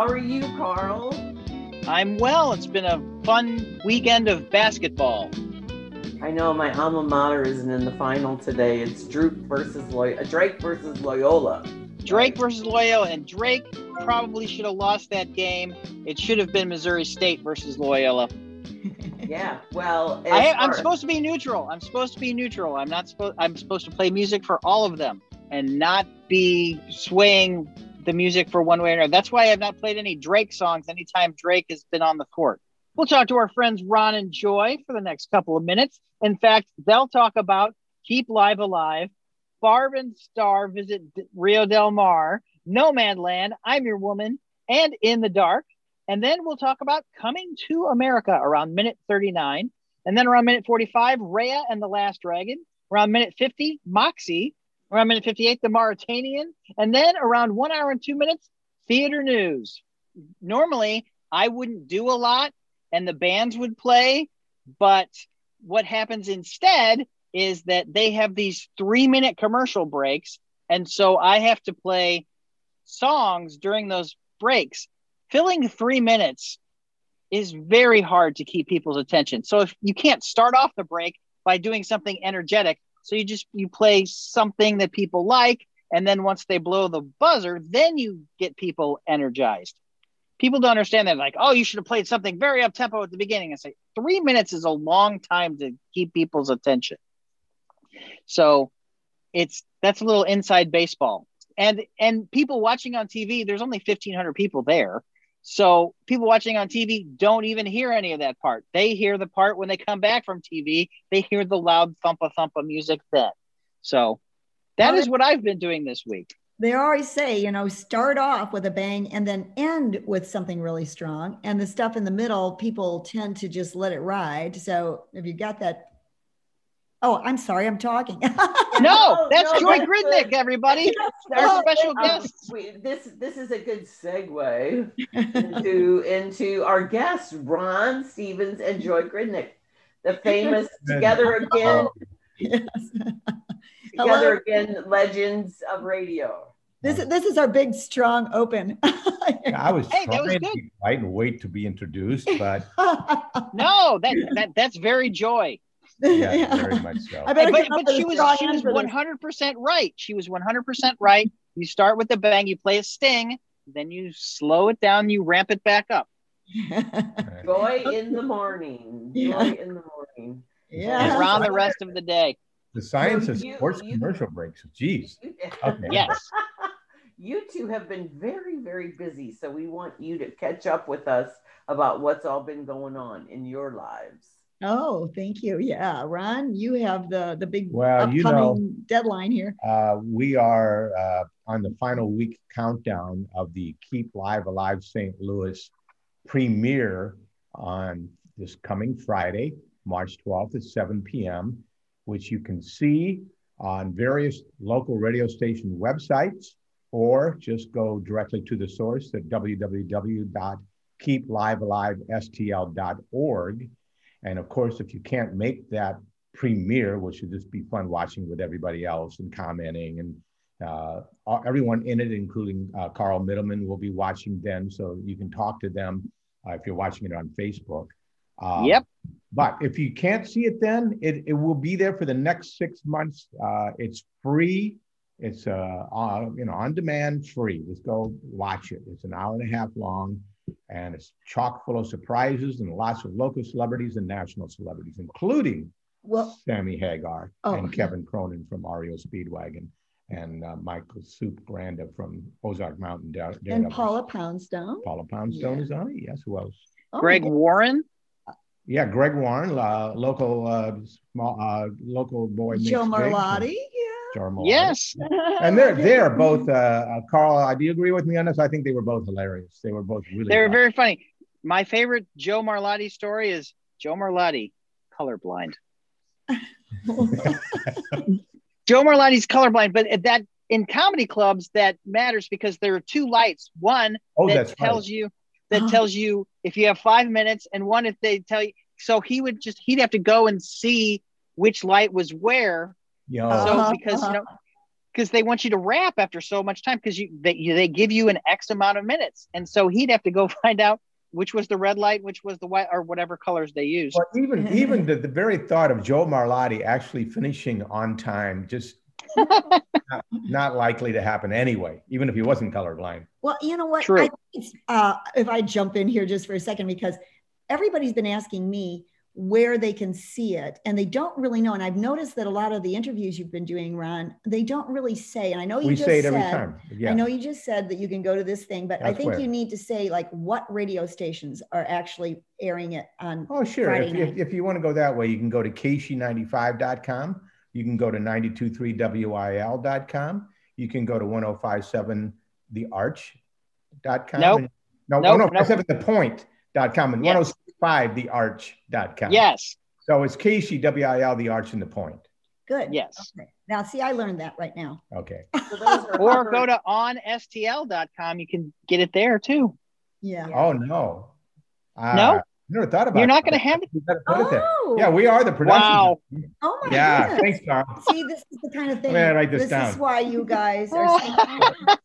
How are you, Carl? I'm well. It's been a fun weekend of basketball. I know my alma mater isn't in the final today. It's Drake versus Loyola. Uh, Drake versus Loyola. Drake versus Loyola, and Drake probably should have lost that game. It should have been Missouri State versus Loyola. yeah, well, I, am supposed to be neutral. I'm supposed to be neutral. I'm not supposed. I'm supposed to play music for all of them and not be swaying the music for one way or another. That's why I've not played any Drake songs anytime Drake has been on the court. We'll talk to our friends Ron and Joy for the next couple of minutes. In fact, they'll talk about Keep Live Alive, Barb and Star visit Rio Del Mar, Nomadland, I'm Your Woman, and In the Dark. And then we'll talk about Coming to America around minute 39. And then around minute 45, Raya and the Last Dragon. Around minute 50, Moxie. Around minute 58, The Mauritanian. And then around one hour and two minutes, theater news. Normally, I wouldn't do a lot and the bands would play, but what happens instead is that they have these three minute commercial breaks. And so I have to play songs during those breaks. Filling three minutes is very hard to keep people's attention. So if you can't start off the break by doing something energetic, so you just you play something that people like, and then once they blow the buzzer, then you get people energized. People don't understand that, like, oh, you should have played something very up tempo at the beginning. I say three minutes is a long time to keep people's attention. So it's that's a little inside baseball. And and people watching on TV, there's only 1500 people there. So people watching on TV don't even hear any of that part. They hear the part when they come back from TV. They hear the loud thumpa thumpa music then. So that well, is what I've been doing this week. They always say, you know, start off with a bang and then end with something really strong. And the stuff in the middle, people tend to just let it ride. So if you got that Oh, I'm sorry, I'm talking. Oh, no, that's no, Joy Gridnick, everybody. Our special guest. We, this this is a good segue into into our guests, Ron Stevens and Joy Gridnick, the famous Together Again. Yes. Together Again legends of radio. This is this is our big strong open. yeah, I was hey, trying was to be and wait to be introduced, but no, that, that that's very joy. Yeah, very much so. I but, but she was she was one hundred percent right. She was one hundred percent right. You start with the bang, you play a sting, then you slow it down, you ramp it back up. Joy in the morning. Joy yeah. in the morning. Yeah. Around the rest of the day. The science of sports you, commercial breaks. Jeez. Okay. Yes. you two have been very, very busy. So we want you to catch up with us about what's all been going on in your lives. Oh, thank you. Yeah, Ron, you have the the big well, upcoming you know, deadline here. Uh, we are uh, on the final week countdown of the Keep Live Alive St. Louis premiere on this coming Friday, March 12th at 7 p.m., which you can see on various local radio station websites, or just go directly to the source at www.keeplivealivestl.org and of course, if you can't make that premiere, which would just be fun watching with everybody else and commenting and uh, everyone in it, including uh, Carl Middleman, will be watching then, so you can talk to them uh, if you're watching it on Facebook. Um, yep. But if you can't see it then, it, it will be there for the next six months. Uh, it's free. It's uh, you know on demand, free. Just go watch it. It's an hour and a half long and it's chock full of surprises and lots of local celebrities and national celebrities, including well, Sammy Hagar oh, and Kevin Cronin from REO Speedwagon and uh, Michael Supe Granda from Ozark Mountain. Dare, and Paula Poundstone. Paula Poundstone yeah. is on it. Yes, who else? Oh, Greg Warren. Yeah, Greg Warren, uh, local uh, small uh, local boy. Joe Marlotti. Yes. and they're they're both uh, uh, Carl. Uh, do you agree with me on this? I think they were both hilarious. They were both really. They were fun. very funny. My favorite Joe Marlotti story is Joe Marlotti, colorblind. Joe Marlotti's colorblind, but that in comedy clubs that matters because there are two lights. One oh, that tells right. you that tells you if you have five minutes, and one if they tell you. So he would just he'd have to go and see which light was where Yo. So because you know because they want you to rap after so much time because you they, you they give you an X amount of minutes, and so he'd have to go find out which was the red light, which was the white, or whatever colors they used. Well, even even the, the very thought of Joe Marlotti actually finishing on time just not, not likely to happen anyway, even if he wasn't colorblind. Well, you know what? True. I, uh, if I jump in here just for a second, because everybody's been asking me where they can see it, and they don't really know. And I've noticed that a lot of the interviews you've been doing, Ron, they don't really say. And I know you We just say it every said, time. Yeah. I know you just said that you can go to this thing, but I think where. you need to say like what radio stations are actually airing it on. Oh, sure. If, if, if you want to go that way, you can go to kc95.com. You can go to 923wil.com. You can go to 1057thearch.com. Nope. And- No, Nope, 1057thepoint.com and Yes. 1065thearch.com. yes, So it's KC, W I L the arch, and the point. Good. yes. Okay. Now, see, I learned that right now. Okay. So Or go to onstl.com. You can get it there too. Yeah. Oh, no. Uh, No? Never thought about You're not going to have it. You better it there. Oh. Yeah, we are the production. Wow. Oh my God. Yeah, goodness. thanks, Tom. See, this is the kind of thing. gonna write this is down. why you guys are so-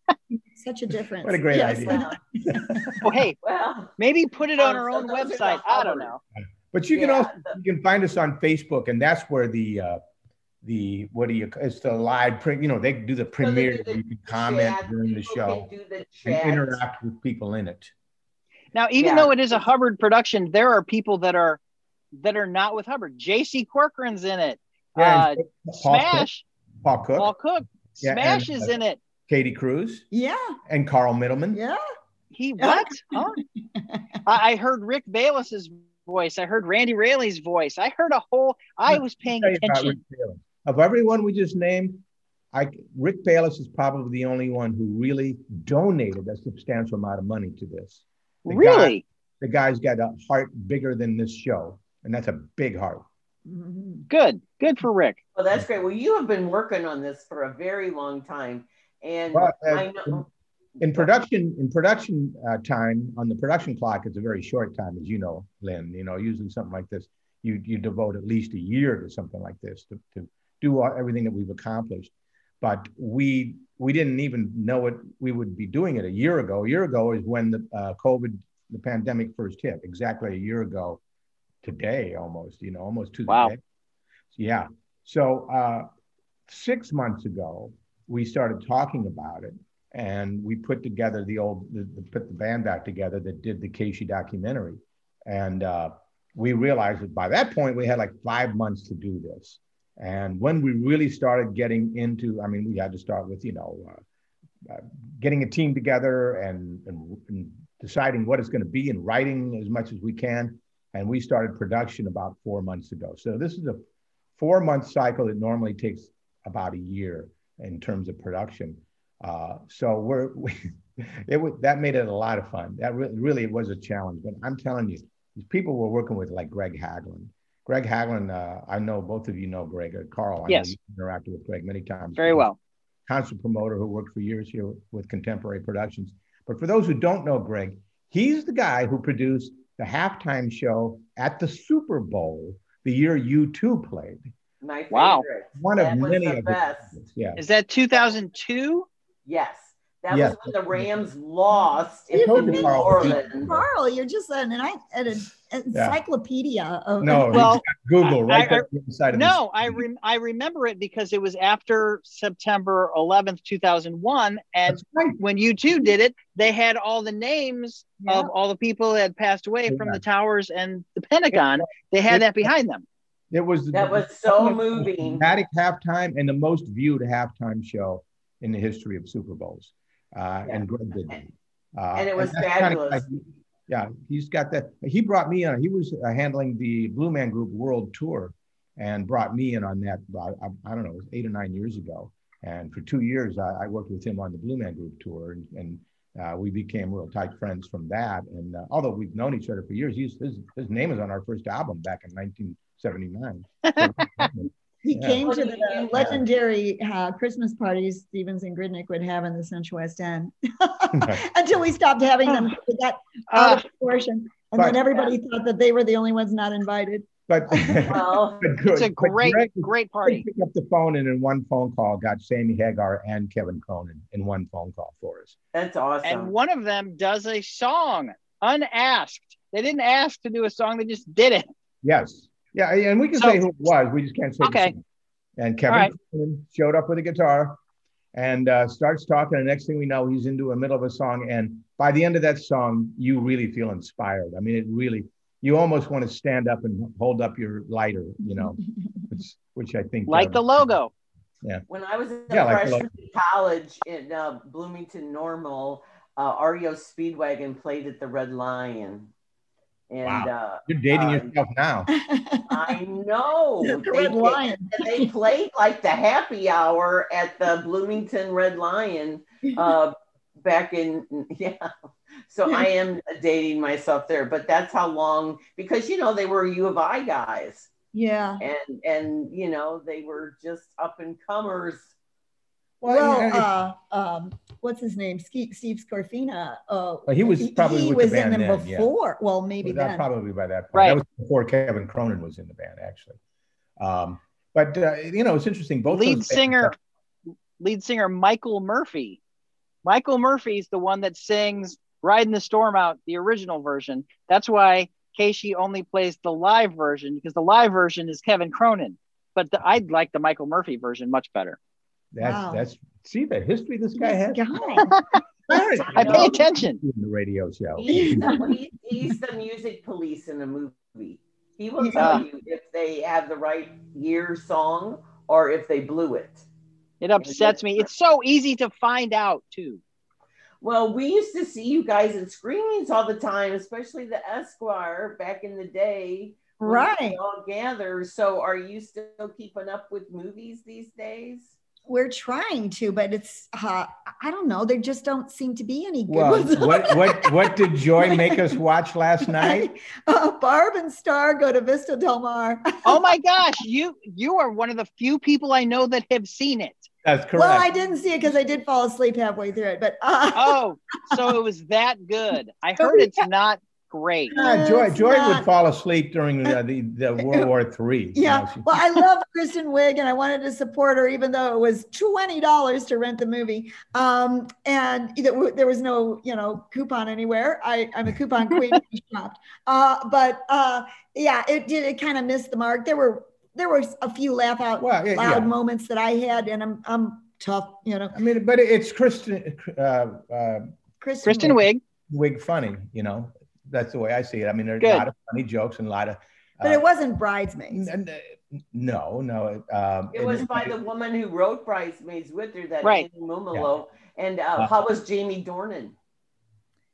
such a difference. What a great Yes. idea. Oh, hey, Well, maybe put it on Um, our so own those are the website. I don't know. But you can also the- you can find us on Facebook, and that's where the uh, the what do you? It's the live print. You know, they do the so premiere. do the You can comment chat, during the show Do the and interact with people in it. Now, even Yeah. though it is a Hubbard production, there are people that are that are not with Hubbard. J.C. Corcoran's in it. Yeah, uh, and Paul Cook, Smash, Paul Cook, Paul Cook. Yeah, Smash and, is uh, in it. Katie Cruz, Yeah. and Carl Middleman. Yeah. He what? Huh? I, I heard Rick Bayless's voice. I heard Randy Rayleigh's voice. I heard a whole. I was paying Tell you about attention. Of everyone we just named, I Rick Bayless is probably the only one who really donated a substantial amount of money to this. The guy- Really the guy's got a heart bigger than this show, and that's a big heart. Mhm. good. Good for Rick. Well, that's great. Well, you have been working on this for a very long time, and uh, I know. in production in production uh, time on the production clock it's a very short time as you know lynn you know usually something like this you you devote at least a year to something like this to, to do all, everything that we've accomplished but we we didn't even know it we would be doing it a year ago a year ago is when the uh, covid the pandemic first hit exactly a year ago today almost you know almost to the Wow. yeah so uh, six months ago we started talking about it and we put together the old the, the, put the band back together that did the Casey documentary. And uh, we realized that by that point we had like five months to do this. And when we really started getting into i mean we had to start with you know uh, uh, getting a team together and, and, and deciding what it's going to be and writing as much as we can. And we started production about four months ago. So this is a four month cycle that normally takes about a year in terms of production uh, so we're we, it was that made it a lot of fun. That re- really was a challenge. But I'm telling you, these people we're working with, like Greg Haglund. Greg Haglund, uh, I know both of you know Greg. Uh, Carl, I Yes. know you interacted with Greg many times. Very well. Concert promoter who worked for years here with Contemporary Productions. But for those who don't know Greg, he's the guy who produced the halftime show at the Super Bowl the year U2 played. My Wow. One That of was many the of best. the yeah. Is that 2002? Yes. That Yes. was when the Rams lost in New me, Carl. Orleans. Carl, you're just an, an, an encyclopedia of No, Well, well, Google right I- I- there on the of No, I rem- I remember it because it was after September 11th, 2001, and right. when you two did it, they had all the names Yeah. of all the people that had passed away from the towers and the Pentagon. They had that behind them. It was That was so moving. dramatic halftime and the most viewed halftime show in the history of Super Bowls. Uh, And Greg did that. Uh, And it was fabulous. like- yeah, he's got that. He brought me on. He was uh, handling the Blue Man Group World Tour and brought me in on that. I, I don't know, it was eight or nine years ago. And for two years, I, I worked with him on the Blue Man Group tour, and, and uh, we became real tight friends from that. And uh, although we've known each other for years, he's, his, his name is on our first album back in 1979. So, He Yeah. came to What do you the do? legendary uh, Christmas parties Stevens and Gridnick would have in the Central West End until we stopped having them. We got out Uh, of proportion. And But- then everybody thought that they were the only ones not invited. But, Well, but good. It's a great, Greg- great party. picked up the phone and in one phone call got Sammy Hagar and Kevin Cronin in one phone call for us. that's awesome. And one of them does a song unasked. They didn't ask to do a song, they just did it. Yes. Yeah, and we can So- say who it was. We just can't say. Okay. song. And Kevin All right. Cronin showed up with a guitar and uh, starts talking. And next thing we know, he's into the middle of a song. And by the end of that song, you really feel inspired. I mean, it really, you almost want to stand up and hold up your lighter, you know, which, which I think. Like uh, the logo. Yeah. When I was a Yeah, like freshman in college in uh, Bloomington Normal, uh, REO Speedwagon played at the Red Lion. And uh, You're dating uh, yourself now. I know the they, Red they- Lion. they played like the happy hour at the Bloomington Red Lion uh, back in yeah. So I am dating myself there, but that's how long because you know they were U of I guys Yeah. and and you know they were just up and comers. Well, yeah, uh, um, what's his name? Steve, Steve Scorfina. Uh, Well, he was probably he with the band in them then, yeah. before. Well, maybe Well, that then. probably by that point. Right. That was before Kevin Cronin was in the band, actually. Um, but uh, you know, it's interesting. Both lead those bands singer have- lead singer michael murphy michael murphy's the one that sings riding the storm out the original version that's why casey only plays the live version because the live version is kevin cronin but the, i'd like the michael murphy version much better that's Wow. that's see the history this guy has. This guy. i pay know. attention in the radio show. He's the, he's the music police in a movie. He will Yeah. tell uh, you if they have the right year song or if they blew it. it upsets me it's so easy to find out too Well, we used to see you guys in screenings all the time, especially the Esquire back in the day. when we Right. All gather. So, are you still keeping up with movies these days? We're trying to, but it's, uh, I don't know. There just don't seem to be any good Well, ones. what what what did Joy make us watch last night? uh, Barb and Star go to Vista Del Mar. oh my gosh you you are one of the few people i know that have seen it That's correct. Well, I didn't see it because I did fall asleep halfway through it, but uh, oh so it was that good i heard it's not great Yeah, Joy It's Joy would fall asleep during the the, the World War Three. you yeah. know, Well, I love Kristen Wiig and I wanted to support her, even though it was twenty dollars to rent the movie. Um, and there was no, you know, coupon anywhere. I, I'm a coupon queen. Shopped. Uh, but uh, yeah, it did. It kind of missed the mark. There were there were a few laugh out well, yeah, loud yeah. moments that I had, and I'm I'm tough, you know. I mean, but it's Kristen uh, uh, Kristen, kristen Wiig. wiig Wig funny. You know, that's the way I see it. I mean, there's Good. a lot of funny jokes and a lot of. but uh, it wasn't bridesmaids. n- n- no, no. Um, It was by the woman who wrote Bridesmaids with her, that Right. Annie Mumolo. And uh, Uh, how was Jamie Dornan?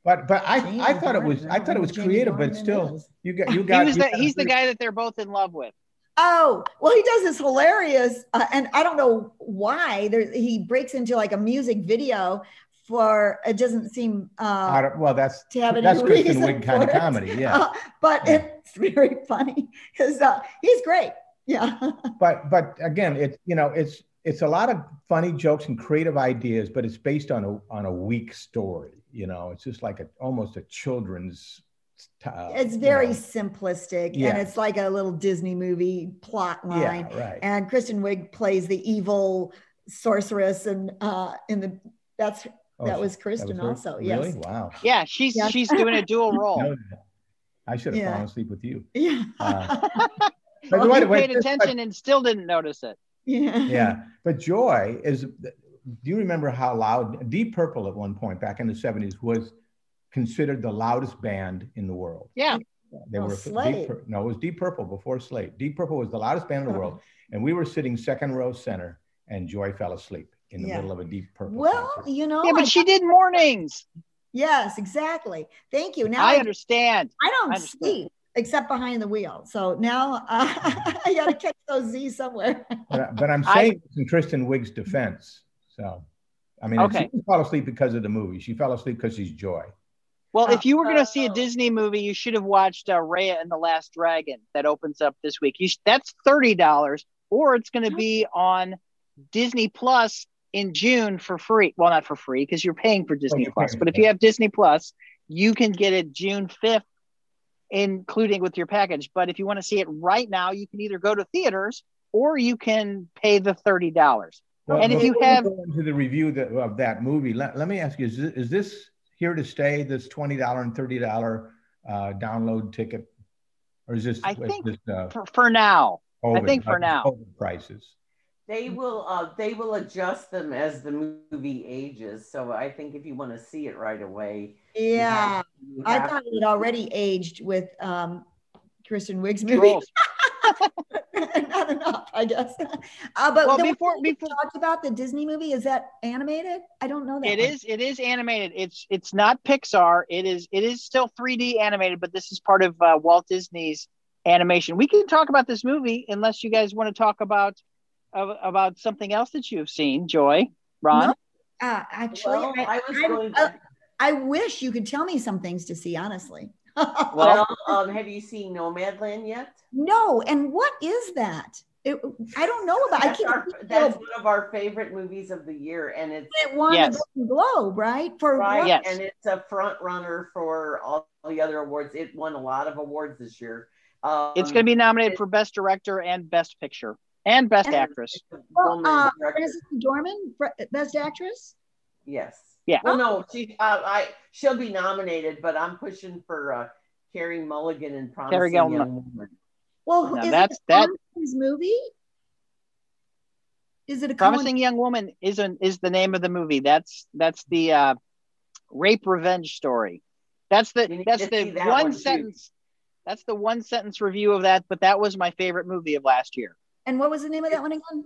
But but I Jamie I thought it was I thought it was Jamie creative, but Dornan still is. you got you he got was you the, got- he's the guy that they're both in love with Oh, well, he does this hilarious, uh, and I don't know why. There, he breaks into like a music video for it doesn't seem uh, well that's to have any that's Kristen Wiig kind of it. comedy, yeah. Uh, but Yeah. it's very funny because uh, he's great. Yeah, But but again, it's you know it's it's a lot of funny jokes and creative ideas, but it's based on a on a weak story. You know, it's just like a almost a children's. Uh, it's you very know. simplistic, Yeah. and it's like a little Disney movie plot line. yeah right. And Kristen Wiig plays the evil sorceress, and uh, in the that's Oh, that was Kristen her? also. Yes. Really? Yes. Wow. yeah she's Yeah. she's doing a dual role. I should have Yeah. fallen asleep with you. Yeah. Uh, But well, what- you what- paid attention and still didn't notice it yeah. yeah, but Joy is. Do you remember how loud Deep Purple at one point back in the seventies was considered the loudest band in the world? yeah They Oh, were Slade. Deep Pur- no, it was Deep Purple before Slade. Deep Purple was the loudest band in the Oh. world, and we were sitting second row center, and Joy fell asleep in the Yeah. middle of a Deep Purple. Well, concert. you know, yeah but I- she did mornings yes, exactly. Thank you. Now i I, understand I don't I understand. sleep except behind the wheel. So now uh, I got to catch those Z's somewhere. but, I- but I'm I- saying this in Kristen Wiig's defense. So, I mean, Okay. she didn't asleep because of the movie. She fell asleep because she's Joy. well if you were going to see a Oh. disney movie you should have watched uh, raya and the last dragon that opens up this week you sh- that's $30 or it's going to be on disney plus in june for free well not for free because you're paying for disney you're plus but if you have disney plus you can get it june 5th including with your package. But if you want to see it right now, you can either go to theaters or you can pay the thirty dollars. Well, and if you have- into the review that, of that movie, let, let me ask you: is this, is this here to stay? This twenty dollar and thirty dollar uh, download ticket, or is this? I think this, uh, For, for now, COVID, think for uh, now. Prices? They will uh, they will adjust them as the movie ages. So I think if you want to see it right away, you Yeah. have- you I have thought it already aged with um, Kristen Wiig's movie. Not enough, I guess. Uh, but Well, the before- we before- talked about the Disney movie, is that animated? I don't know that. It one. is. It is animated. It's it's not Pixar. It is. It is still 3D animated, but this is part of uh, Walt Disney's animation. We can talk about this movie unless you guys want to talk about about something else that you have seen. Joy, Ron. No. Uh, actually, Well, I, I was I'm- going to. I wish you could tell me some things to see, honestly. Well, um, have you seen Nomadland yet? no, and what is that? It, I don't know about. I That's, can't. our, think that's of- one of our favorite movies of the year, and it's it won Yes. the Golden Globe, right? For right. Yes. and it's a front runner for all the other awards. It won a lot of awards this year. Um, It's going to be nominated it- for Best Director and Best Picture and Best And- Actress. it's a Well, uh. Frances McDormand, Best Actress. Yes. Yeah. Well, no, she uh, I she'll be nominated, but I'm pushing for uh, Carey Mulligan and Promising Carrie Young Woman. Well, Now is that's- it that- his movie? Is it a Promising Young Woman is an, is the name of the movie. That's that's the uh, rape revenge story. That's the that's the that one one, sentence. That's the one sentence review of that. But that was my favorite movie of last year. And what was the name of that one again?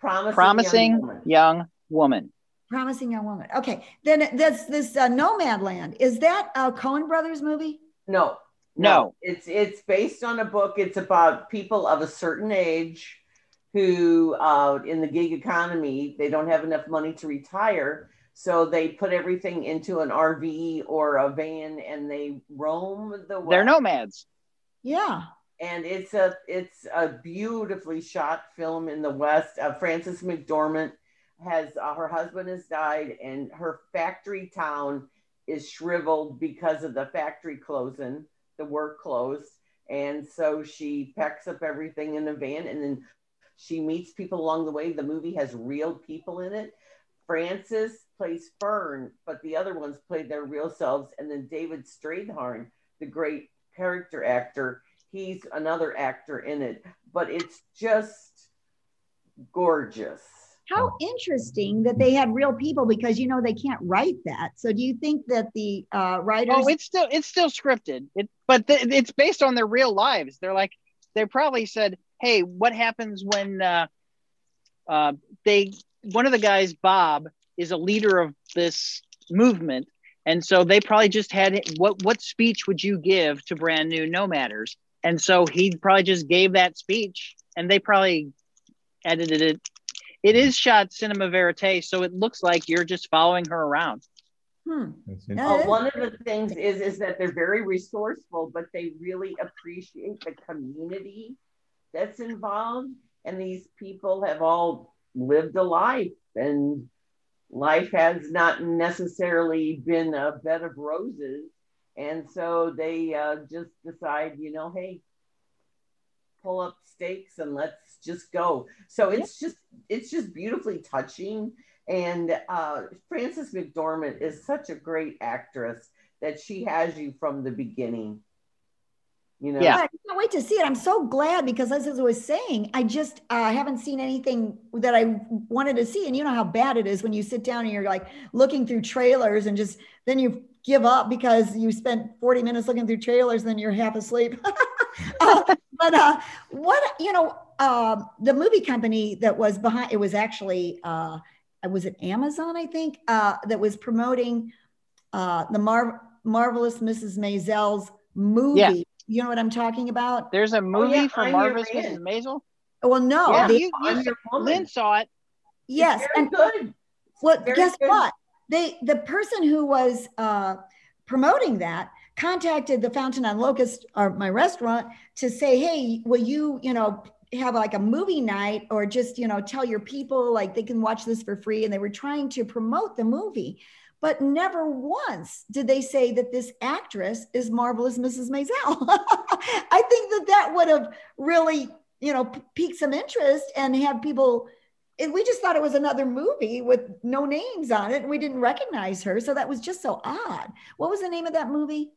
Promising, Promising Young Woman. Young Woman. Promising Young Woman. Okay, then this this uh, Nomadland is that a Coen Brothers movie? No, No. It's it's based on a book. It's about people of a certain age who, uh, in the gig economy, they don't have enough money to retire, so they put everything into an RV or a van and they roam the. World. They're nomads. Yeah. And it's a it's a beautifully shot film in the West. Uh, Frances McDormand has uh, her husband has died, and her factory town is shriveled because of the factory closing. The work closed, and so she packs up everything in a van, and then she meets people along the way. The movie has real people in it. Frances plays Fern, but the other ones play their real selves, and then David Strathairn, the great character actor, he's another actor in it, but it's just gorgeous. How interesting that they had real people because you know they can't write that. So do you think that the uh, writers? Oh, it's still it's still scripted. It, but th- it's based on their real lives. They're like they probably said, "Hey, what happens when uh, uh, they one of the guys, Bob, is a leader of this movement, and so they probably just had what what speech would you give to brand new nomaders?" And so he probably just gave that speech, and they probably edited it. It is shot cinema verite, so it looks like you're just following her around. Hmm. That's Yeah. Uh, one of the things is is that they're very resourceful, but they really appreciate the community that's involved, and these people have all lived a life, and life has not necessarily been a bed of roses, and so they uh, just decide, you know, hey, pull up stakes and let's just go. So it's just it's just beautifully touching. And uh, Frances McDormand is such a great actress that she has you from the beginning. You know, Yeah. I can't wait to see it. I'm so glad because as I was saying, I just uh, haven't seen anything that I wanted to see. And you know how bad it is when you sit down and you're like looking through trailers and just then you give up because you spent 40 minutes looking through trailers and then you're half asleep. Uh, but uh, what, you know, uh, the movie company that was behind it was actually, uh, was it Amazon, I think, uh, that was promoting uh, the Mar- Marvelous Mrs. Maisel's movie. Yeah. You know what I'm talking about? There's a movie yeah, for I'm Marvelous. Mrs. Maisel. Well, no. yeah, they- you, you. Lynn saw it. yes. Very And good. well, very guess good. what? They the person who was uh, promoting that contacted the Fountain on Locust or my restaurant to say, hey, will you, you know, have like a movie night or just, you know, tell your people like they can watch this for free. And they were trying to promote the movie. but never once did they say that this actress is marvelous Mrs. Maisel. I think that that would have really, you know, piqued some interest and have people. And we just thought it was another movie with no names on it, and we didn't recognize her. So that was just so odd. What was the name of that movie?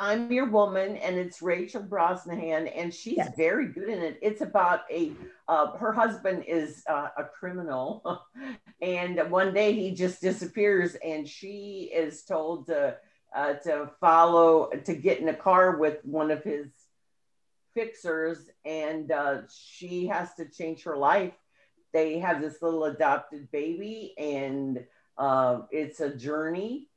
I'm Your Woman, and it's Rachel Brosnahan, and she's yes. very good in it. It's about a uh, her husband is uh, a criminal, and one day he just disappears, and she is told to uh, to follow to get in a car with one of his fixers, and uh, she has to change her life. They have this little adopted baby, and uh, it's a journey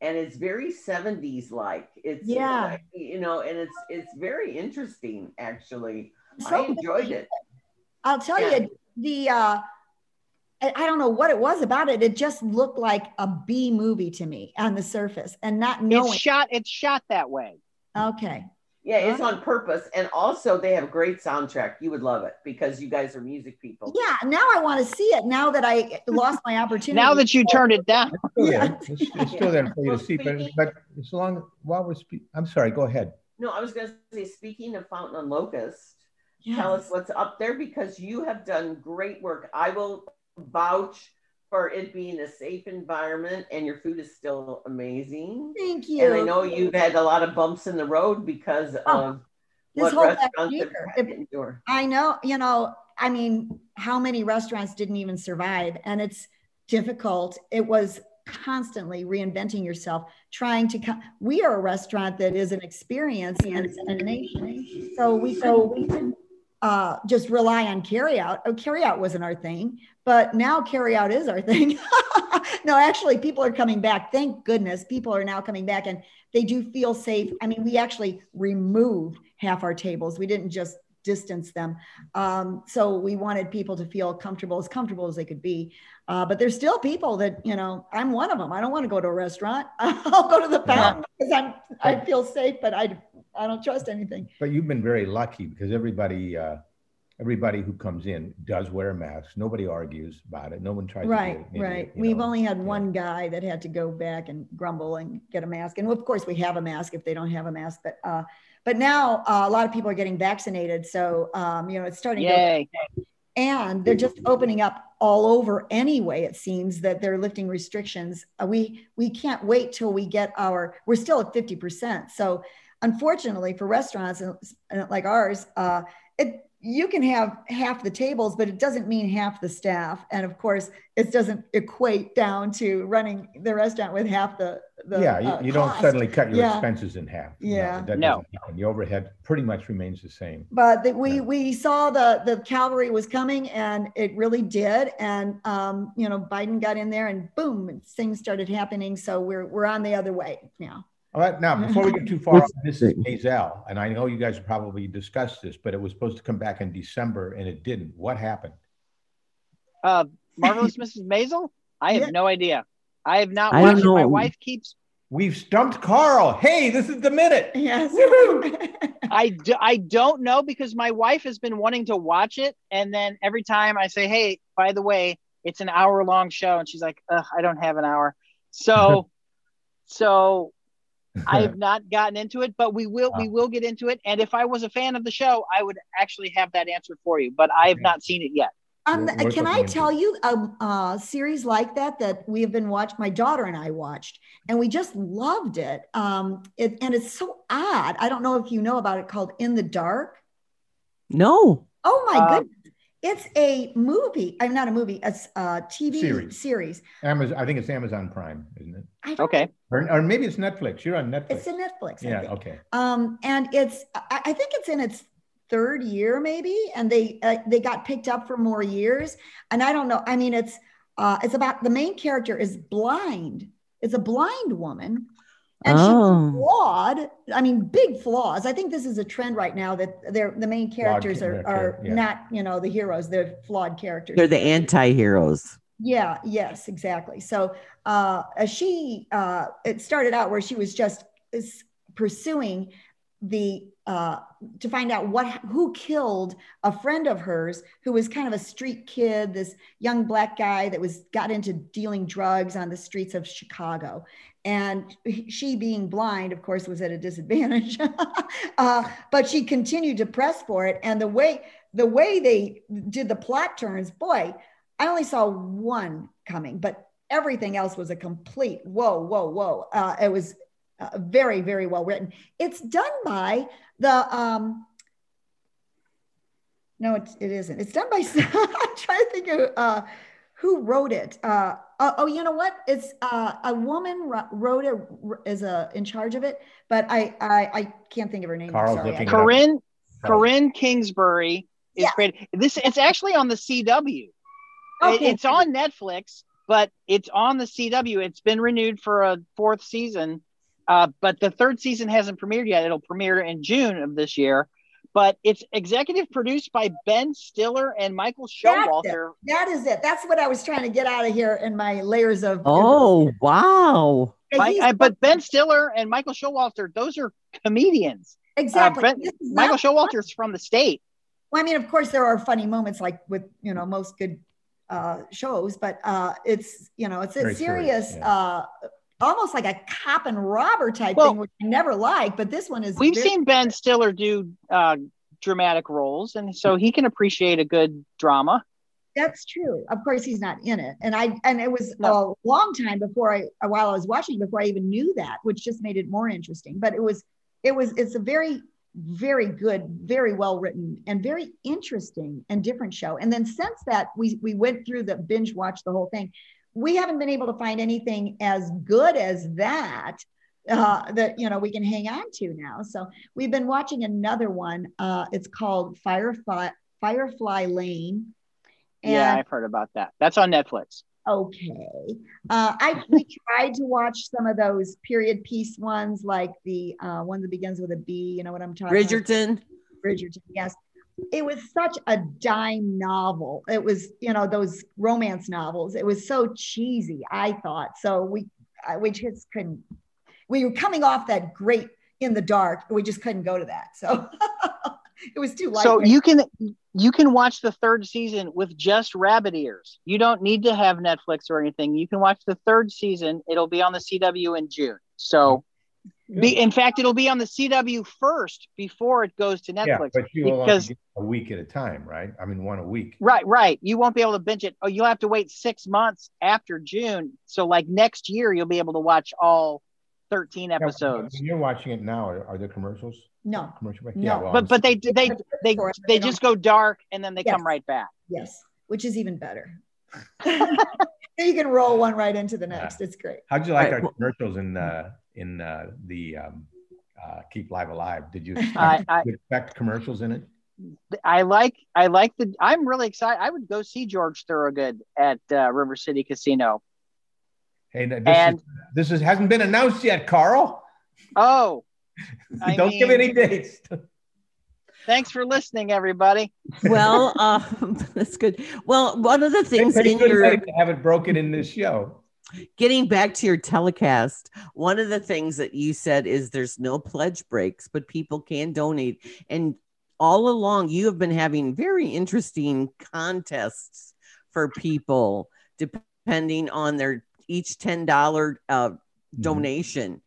and it's very 70s like it's yeah you know and it's it's very interesting actually so i enjoyed it i'll tell yeah. you the uh I don't know what it was about it. It just looked like a B movie to me on the surface, and not knowing. It's shot. It's shot that way. Okay. Yeah, it's on purpose. And also they have a great soundtrack. You would love it because you guys are music people. Yeah, now I want to see it now that I lost my opportunity. now that you turned it down. It's still there, it's, it's still there for you to see, but, but as long while we're speaking, I'm sorry, go ahead. No, I was going to say, speaking of Fountain on Locust, yes. tell us what's up there because you have done great work. I will vouch for it being a safe environment and your food is still amazing. Thank you. And I know you've had a lot of bumps in the road because oh, of this whole I know, you know, I mean, how many restaurants didn't even survive? And it's difficult. It was constantly reinventing yourself, trying to come. We are a restaurant that is an experience and a nation. So we so we can uh, just rely on carry out. Oh, carry out wasn't our thing, but now carry out is our thing. no, actually, people are coming back. Thank goodness people are now coming back and they do feel safe. I mean, we actually removed half our tables. We didn't just distance them. Um, so we wanted people to feel comfortable, as comfortable as they could be. Uh, but there's still people that, you know, I'm one of them. I don't want to go to a restaurant. I'll go to the fountain because I'm, I feel safe, but I I don't trust anything. But you've been very lucky because everybody, uh, everybody who comes in does wear a mask. Nobody argues about it. No one tries. Right, right. We've know, only had yeah. one guy that had to go back and grumble and get a mask, and of course we have a mask if they don't have a mask. But uh, but now uh, a lot of people are getting vaccinated, so um, you know it's starting. Yay. To, and they're just opening up all over anyway it seems that they're lifting restrictions uh, we we can't wait till we get our we're still at 50% so unfortunately for restaurants like ours, uh, it you can have half the tables, but it doesn't mean half the staff. And of course, it doesn't equate down to running the restaurant with half the. the yeah, you, uh, you don't suddenly cut your yeah. expenses in half. Yeah, no, that no. The overhead pretty much remains the same. But the, we yeah. we saw the the cavalry was coming, and it really did. And um, you know, Biden got in there, and boom, things started happening. So we're we're on the other way now. All right, now before we get too far off, this is Maisel, and I know you guys probably discussed this, but it was supposed to come back in December and it didn't. What happened? Uh, Marvelous Mrs. Maisel? I have yeah. no idea. I have not I watched. My wife keeps. We've stumped Carl. Hey, this is the minute. Yes. I, do, I don't know because my wife has been wanting to watch it, and then every time I say, "Hey, by the way, it's an hour long show," and she's like, "I don't have an hour." So, so I have not gotten into it, but we will we will get into it. And if I was a fan of the show, I would actually have that answer for you. But I have not seen it yet. Um, can I tell you a, a, series like that that we have been watched? My daughter and I watched, and we just loved it. Um, it and it's so odd. I don't know if you know about it called In the Dark. No. Oh my uh, goodness. It's a movie. I'm not a movie. It's a TV series. series. Amazon. I think it's Amazon Prime, isn't it? Okay. Or, or, maybe it's Netflix. You're on Netflix. It's a Netflix. yeah. Okay. Um, and it's. I, I, think it's in its third year, maybe, and they uh, they got picked up for more years. And I don't know. I mean, it's uh, it's about the main character is blind. It's a blind woman and oh. she's flawed. I mean, big flaws. I think this is a trend right now that they're the main characters are, are yeah. not, you know, the heroes. They're flawed characters. They're the anti-heroes. Yeah. Yes. Exactly. So uh, she, uh, it started out where she was just pursuing the uh, to find out what who killed a friend of hers who was kind of a street kid, this young black guy that was got into dealing drugs on the streets of Chicago. And she, being blind, of course, was at a disadvantage. uh, but she continued to press for it. And the way the way they did the plot turns, boy, I only saw one coming, but everything else was a complete whoa, whoa, whoa. Uh, it was uh, very, very well written. It's done by the, um, no, it, it isn't. It's done by, I'm trying to think of uh, who wrote it. Uh, oh, oh, you know what? It's uh, a woman wrote it is a in charge of it, but I I, I can't think of her name. Carl's Sorry. looking Corinne Corinne Kingsbury is Yeah. great. This it's actually on the CW. It- Okay. it's on Netflix, but it's on the CW. It's been renewed for a fourth season, uh, but the third season hasn't premiered yet. It'll premiere in June of this year. But it's executive produced by Ben Stiller and Michael Showalter. That is it. That's what I was trying to get out of here in my layers of. Oh, wow. And Mike- uh, but Ben Stiller and Michael Showalter, those are comedians. exactly. Ben- is Michael not- Showalter's from the state. Well, I mean, of course, there are funny moments like with you know most good uh, shows, but uh, it's you know it's a Very serious, serious, yeah. Uh, almost like a cop and robber type Well- thing, which I never like. But this one is. We've very- seen Ben Stiller do uh, dramatic roles, and so he can appreciate a good drama. That's true. Of course, he's not in it, and I and it was No. a long time before I while I was watching before I even knew that, which just made it more interesting. But it was it was it's a very very good, very well written, and very interesting and different show. And then since that, we we went through the binge watch the whole thing. We haven't been able to find anything as good as that uh, that you know we can hang on to now. So we've been watching another one. Uh, it's called Firefly Firefly Lane. yeah, I've heard about that. That's on Netflix. okay. Uh, I we tried to watch some of those period piece ones, like the uh, one that begins with a B. You know what I'm talking about? Bridgerton. Bridgerton. Yes, it was such a dime novel. It was, you know, those romance novels. It was so cheesy. I thought so. We we just couldn't. We were coming off that great in the dark. We just couldn't go to that. So it was too light. So you can you can watch the third season with just rabbit ears. You don't need to have Netflix or anything. You can watch the third season. It'll be on the CW in June. So, be, in fact, it'll be on the CW first before it goes to Netflix. Yeah, Netflix. but you will because- only get a week at a time, right? I mean, one a week. Right, right. You won't be able to binge it. Oh, you'll have to wait six months after June. So, like next year, you'll be able to watch all thirteen episodes. When you're watching it now, are, are there commercials? no, Commercial break? No. Yeah, well, But but they they they they they just go dark and then they Yes. come right back. yes, which is even better. you can roll one right into the next. It's great. How'd you like Right, our commercials in uh, in uh, the um, uh, Keep Live Alive? Did you I, I expect commercials in it? I like I like the I'm really excited. I would go see George Thorogood at uh, River City Casino. Hey, this, And- is, this is, hasn't been announced yet, Carl. Oh, Don't give any dates. thanks for listening, everybody. Well, um, that's good. Well, one of the things Pretty in good your to have it broken in this show. Getting back to your telecast, one of the things that you said is there's no pledge breaks, but people can donate. And all along, you have been having very interesting contests for people, depending on their each ten dollar uh, Mm-hmm. donation.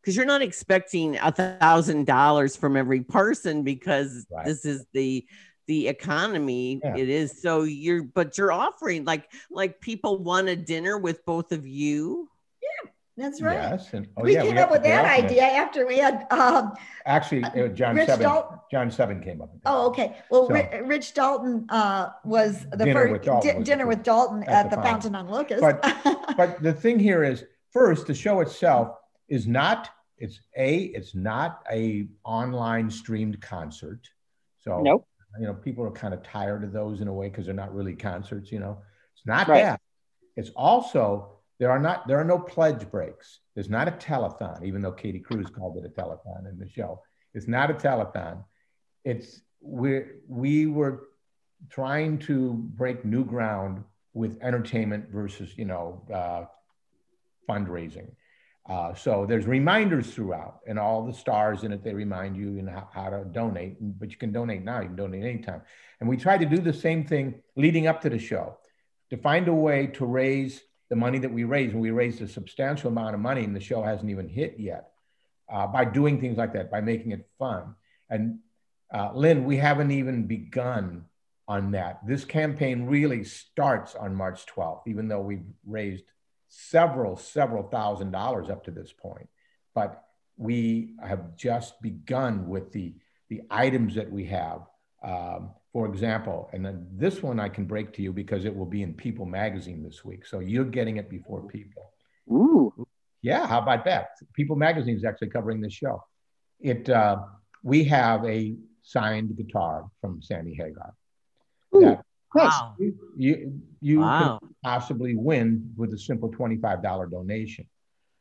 Because you're not expecting a thousand dollars from every person because Right. this is the the economy Yeah. it is so you're but you're offering like like people want a dinner with both of you Yeah, That's right. Yes. And, oh, we yeah, came have up with that off idea after we had. Um, Actually, uh, John Rich Seven. Dalton. John Seven came up. with. Oh, okay. Well, So- Ri- Rich Dalton uh, was the Dinner first with Dalton di- was dinner the with Dalton at at, the the fountain. Fountain on Locust. But- But the thing here is, first, the show itself is not. It's a. It's not a online streamed concert. So Nope. You know, people are kind of tired of those in a way because they're not really concerts. You know, it's not Right. that. It's also there are not there are no pledge breaks. There's not a telethon, even though Katie Cruz called it a telethon in the show. It's not a telethon. It's we we were trying to break new ground with entertainment versus you know uh, fundraising. Uh, so there's reminders throughout, and all the stars in it. They remind you, you know, how, to donate. But you can donate now. You can donate anytime. And we try to do the same thing leading up to the show, to find a way to raise the money that we raise. And we raised a substantial amount of money, and the show hasn't even hit yet. Uh, by doing things like that, by making it fun. And uh, Lynn, we haven't even begun on that. This campaign really starts on March 12th, even though we've raised several, several thousand dollars up to this point. But we have just begun with the, the items that we have. Um, for example, and then this one I can break to you because it will be in People magazine this week. So you're getting it before People. Ooh. Yeah, how about that? People magazine is actually covering this show. It uh, we have a signed guitar from Sammy Hagar. Ooh, that wow. You you wow. could possibly win with a simple twenty-five dollar donation.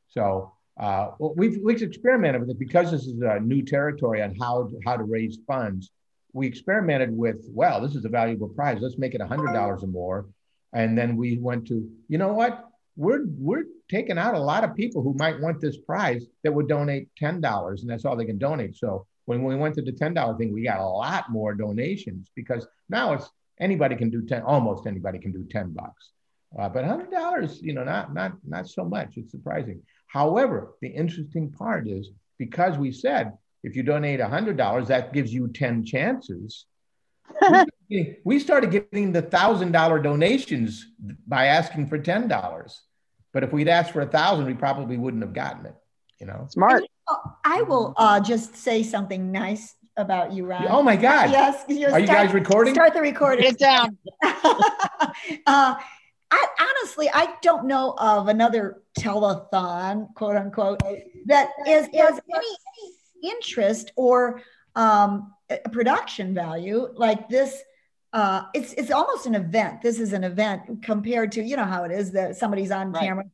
So uh, well, we've we've experimented with it because this is a new territory on how how to raise funds. We experimented with well, this is a valuable prize. Let's make it a hundred dollars or more, and then we went to you know what we're we're taking out a lot of people who might want this prize that would donate ten dollars, and that's all they can donate. So when we went to the $10 thing, we got a lot more donations because now it's anybody can do 10, almost anybody can do 10 bucks. Uh, but $100, you know, not, not, not so much. It's surprising. However, the interesting part is because we said if you donate $100, that gives you 10 chances. we started getting the thousand dollar donations by asking for ten dollars, but if we'd asked for a thousand, we probably wouldn't have gotten it. You know, smart. I will uh, just say something nice about you, Ron. Oh my God! Yes, are start, you guys recording? Start the recording. Get down. uh, I honestly, I don't know of another telethon, quote unquote, that is is any interest or um, production value like this uh, it's it's almost an event. This is an event compared to you know how it is that somebody's on right. camera.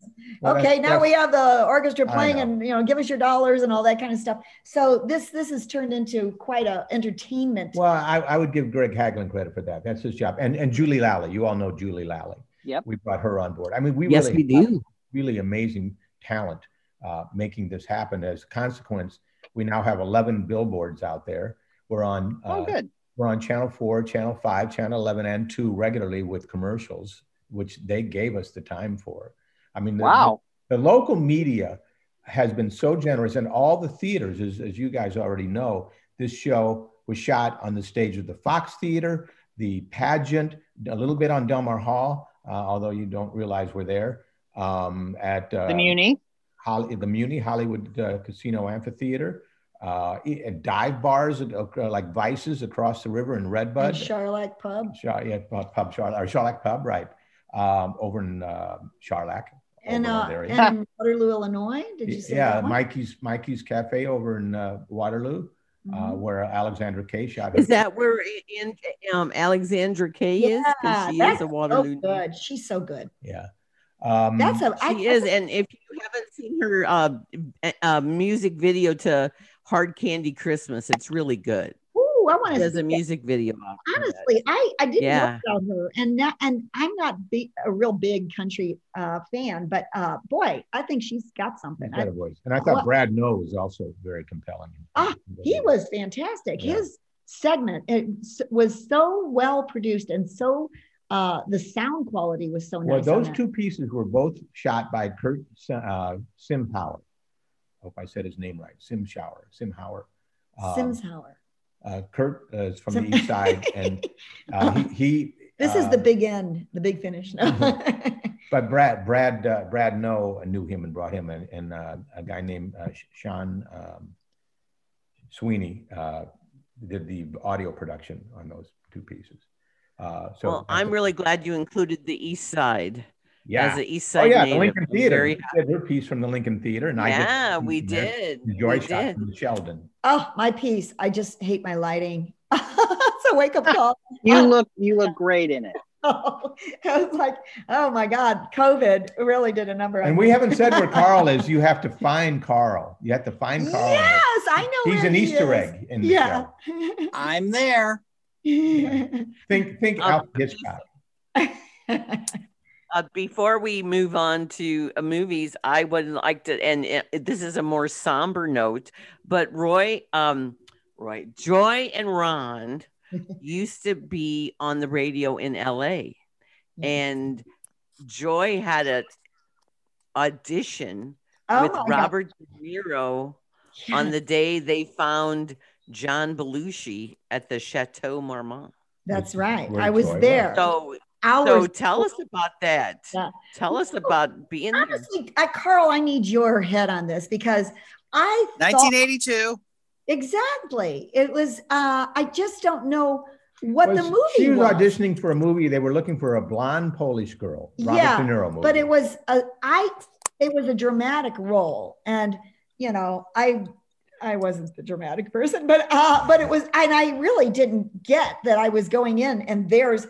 Well, okay, that's, now that's, we have the orchestra playing, and you know, give us your dollars and all that kind of stuff. So this this has turned into quite a entertainment. Well, I, I would give Greg Haglund credit for that. That's his job, and and Julie Lally. You all know Julie Lally. Yep, we brought her on board. I mean, we yes, really we do. Really amazing talent uh, making this happen. As a consequence, we now have 11 billboards out there. We're on. Uh, oh, good we're on channel four, channel five, channel 11, and two regularly with commercials, which they gave us the time for. I mean, the, wow. the, the local media has been so generous, and all the theaters, as, as you guys already know, this show was shot on the stage of the Fox Theater, the pageant, a little bit on Delmar Hall, uh, although you don't realize we're there. Um, at uh, the Muni, Holly, the Muni Hollywood uh, Casino Amphitheater uh, dive bars uh, like Vices across the river in Redbud. And Charlac Pub. Char- yeah, Pub Charlac, or Charlac Pub, right, um, over in uh, Charlac. And, uh, and Waterloo, Illinois. Did you say Yeah, Mikey's Mikey's Cafe over in uh, Waterloo. Uh, mm-hmm. Uh, where Alexandra Kay shot. Is that where in, um, Alexandra Kay yeah, is? Because she is a Waterloo. So good. She's so good. Yeah. Um, That's a, she I, is, and if you haven't seen her uh, uh, music video to Hard Candy Christmas. It's really good. Ooh, I want to. There's a music it. video. Honestly, I I didn't yeah. know about her, and that and I'm not big, a real big country uh, fan, but uh, boy, I think she's got something. Got a voice, and I thought well, Brad Noe was also very compelling. Ah, he was fantastic. Yeah. His segment it was so well produced and so uh, the sound quality was so nice. Well, those two pieces were both shot by Kurt uh, Simpower hope I said his name right. Sim Shower, Simhauer. Um, Simshauer. Uh, Kurt uh, is from Sim- the east side, and uh, he, he, This is the uh, big end, the big finish. No. but Brad, Brad, uh, Brad Noe knew him and brought him, and, and uh, a guy named Sean um, Sweeney did the audio production on those two pieces. so well, I'm really glad you included the east side yeah. as an East Side. Oh yeah, native. the Lincoln Theater. Very did her piece from the Lincoln Theater, and yeah, I we did. Joy shot from Sheldon. Oh, my piece. I just hate my lighting. it's a wake up call. you look you look great in it. Oh, I was like, oh my God, COVID really did a number. And we haven't said where Carl is. You have to find Carl. You have to find Carl. Yes, I know. He's an he Easter is. egg in yeah. I'm there. Yeah. Think think um, Alfred Hitchcock. Uh, before we move on to uh, movies, I would like to, and uh, this is a more somber note, but Roy, um, Roy, Joy, and Ron used to be on the radio in LA, and Joy had a audition Oh with my God. Robert De Niro on the day they found John Belushi at the Chateau Marmont. That's right. Where I was Joy there. So, so Hours. tell us about that. Yeah. Tell us about being there. Honestly, I, Carl, I need your head on this because I thought 1982. exactly. It was. Uh, I just don't know what the movie She was, was. auditioning for a movie. They were looking for a blonde Polish girl. Robert Yeah, De Niro movie. but it was a I it was a dramatic role and you know I I wasn't the dramatic person but uh but it was and I really didn't get that I was going in and there's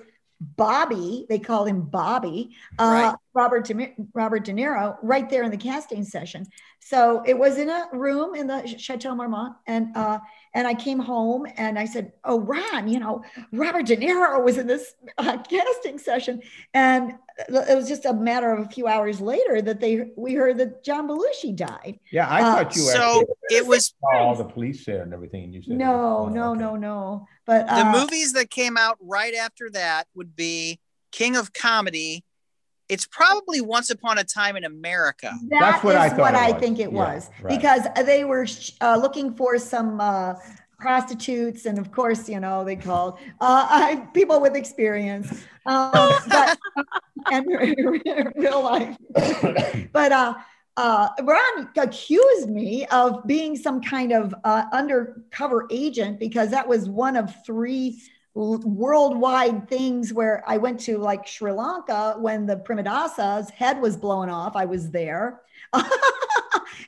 Bobby they called him Bobby uh Right. Robert De, Robert De Niro right there in the casting session so it was in a room in the Chateau Marmont and uh and I came home and I said oh Ron you know Robert De Niro was in this uh, casting session and it was just a matter of a few hours later that they we heard that John Belushi died. yeah, I uh, thought you So actually it was all the police there and everything. And you said, No, oh, no, okay. no, no. But the uh, movies that came out right after that would be King of Comedy. It's probably Once Upon a Time in America. that That's what is I thought what I was. think it Yeah, was right. because they were uh, looking for some uh, prostitutes, and of course, you know, they called uh, I, people with experience, um, but and real life. but uh, uh, Ron accused me of being some kind of uh, undercover agent because that was one of three l- worldwide things where I went to like Sri Lanka when the Premadasa's head was blown off. I was there.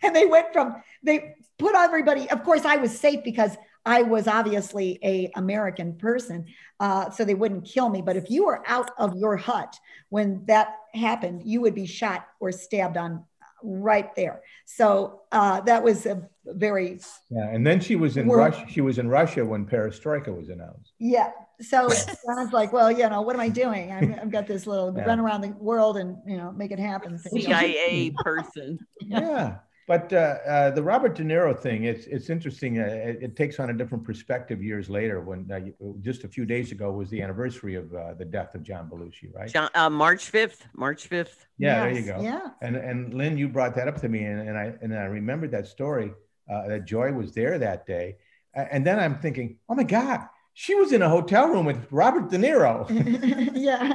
and they went from, they put everybody, of course, I was safe because I was obviously a American person, uh, so they wouldn't kill me. But if you were out of your hut when that happened, you would be shot or stabbed on right there. So uh, that was a very Yeah, and then she was in We're- Russia. She was in Russia when Perestroika was announced. yeah. So Ron's like, well, you know, what am I doing? I'm, I've got this little Yeah. run around the world and you know make it happen. thing. CIA person. Yeah, but uh, uh, the Robert De Niro thing, it's it's interesting. Uh, it, it takes on a different perspective years later. When uh, just a few days ago was the anniversary of uh, the death of John Belushi, right? John, uh, March 5th. March 5th. yeah, there you go. Yeah. And and Lynn, you brought that up to me, and, and I and I remembered that story uh, that Joy was there that day, and then I'm thinking, oh my God, she was in a hotel room with Robert De Niro. yeah.